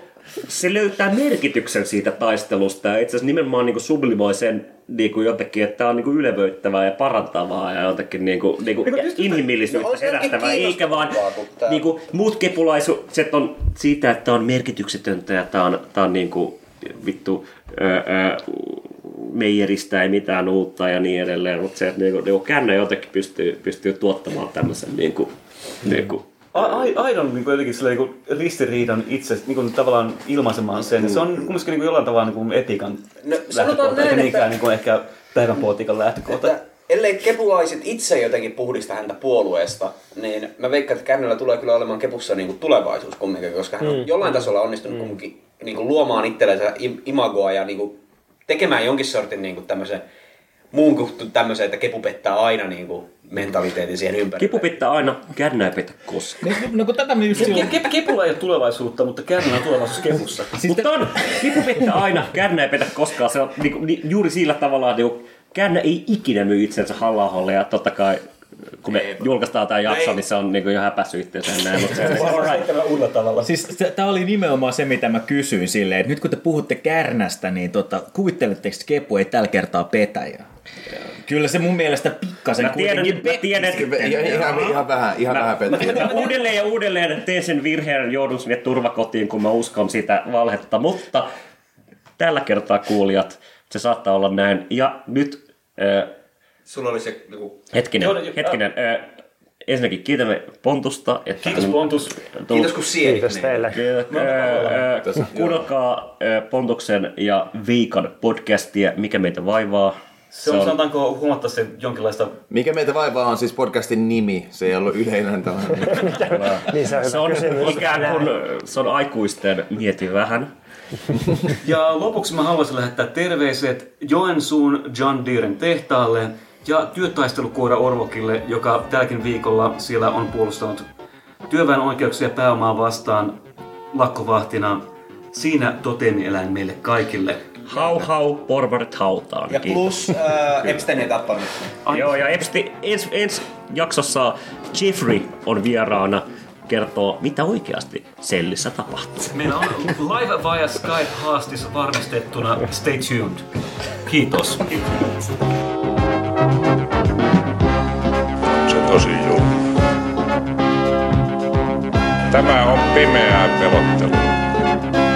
se löytää merkityksen siitä taistelusta. Ja itse asiassa nimenomaan niinku sublimoi sen niinku jotenkin, että tämä on niinku ylevöittävää ja parantavaa ja jotenkin niinku, niinku inhimillisyyttä No, on se jotenkin herättävää, eikä vaan tää- niinku, muut kepulaiset on siitä, että tämä on merkityksetöntä ja tämä on, tää on niinku, vittu öö, öö, meijeristä ei mitään uutta ja niin edelleen, mutta se, että niinku, niinku kännä jotenkin pystyy, pystyy tuottamaan tämmöisen niinku, niinku, A- aidon niin kuin jotenkin niin kuin ristiriidan itse niin kuin, tavallaan ilmaisemaan sen. Se on kumminkin niin kuin jollain tavalla niin kuin etiikan No, sanotaan lähtökohta, näin, eikä että- niinkään niin kuin ehkä päivänpolitiikan lähtökohta. Että ellei kepulaiset itse jotenkin puhdista häntä puolueesta, niin mä veikkaan, että Kärnällä tulee kyllä olemaan kepussa niin kuin tulevaisuus kumminkin, koska hän on Mm. jollain tasolla onnistunut kumminkin niin kuin luomaan itsellensä im- imagoa ja niin kuin tekemään jonkin sortin niin kuin tämmöisen muun kuin tämmöisen, että kepu pettää aina niin kuin mentaliteetin siihen ympärille. kipu pitää aina, kännä ei petä koskaan. No kun tätä me just. Ke- ke- kepulla ei ole tulevaisuutta, mutta Kärnällä on tulevaisuus kepussa. Mutta on, kipu pitää aina, kännä ei petä koskaan. Se on niinku, ni, juuri sillä tavalla, että niinku, kännä ei ikinä myy itsensä halla ja totta kai kun me julkaistaan tämä jakso, Ei. niin se on niinku jo häpässyt itseensä ja näin, mutta se, se, tavalla. Siis tämä oli nimenomaan se, mitä mä kysyin silleen, että nyt kun te puhutte kärnästä, niin tota, kuvitteletteko, että Kepu ei tällä kertaa petäjä? Kyllä se mun mielestä pikkasen Mä tiedän, kuitenkin mä tiedän, sitten. Ihan, ihan, ihan vähän, ihan vähän petti. Mä uudelleen ja uudelleen teen sen virheen, joudun sinne turvakotiin, kun mä uskon sitä valhetta, mutta tällä kertaa kuulijat, se saattaa olla näin. Ja nyt, äh, Sulla oli se joku... hetkinen, Joo, joo, hetkinen, äh, ensinnäkin kiitämme Pontusta. Että Kiitos Pontus. Kiitos kun siedit Kiitos niin. teille. Kuunnelkaa Pontuksen ja Viikan podcastia, mikä meitä vaivaa. Se on, sanotaanko huomatta se jonkinlaista... Mikä meitä vaivaa on siis podcastin nimi. Se ei ollut yleinen tällainen. Niin se on Se hyvä on kysymys. ikään kuin se on aikuisten mieti vähän. Ja lopuksi mä haluaisin lähettää terveiset Joensuun John Deeren tehtaalle ja työtaistelukoira Orvokille, joka tälläkin viikolla siellä on puolustanut työväen oikeuksia pääomaa vastaan lakkovahtina. Siinä toteemieläin meille kaikille. Hau hau, porvarit hautaan. Ja plus äh, Epstein ei tappanut. Joo, ja Epsti, ens, ens jaksossa Jeffrey on vieraana kertoo, mitä oikeasti sellissä tapahtuu. Meillä on live via Skype-haastis varmistettuna. Stay tuned. Kiitos. Thank tosi julma. Tämä on pimeää pelottelua.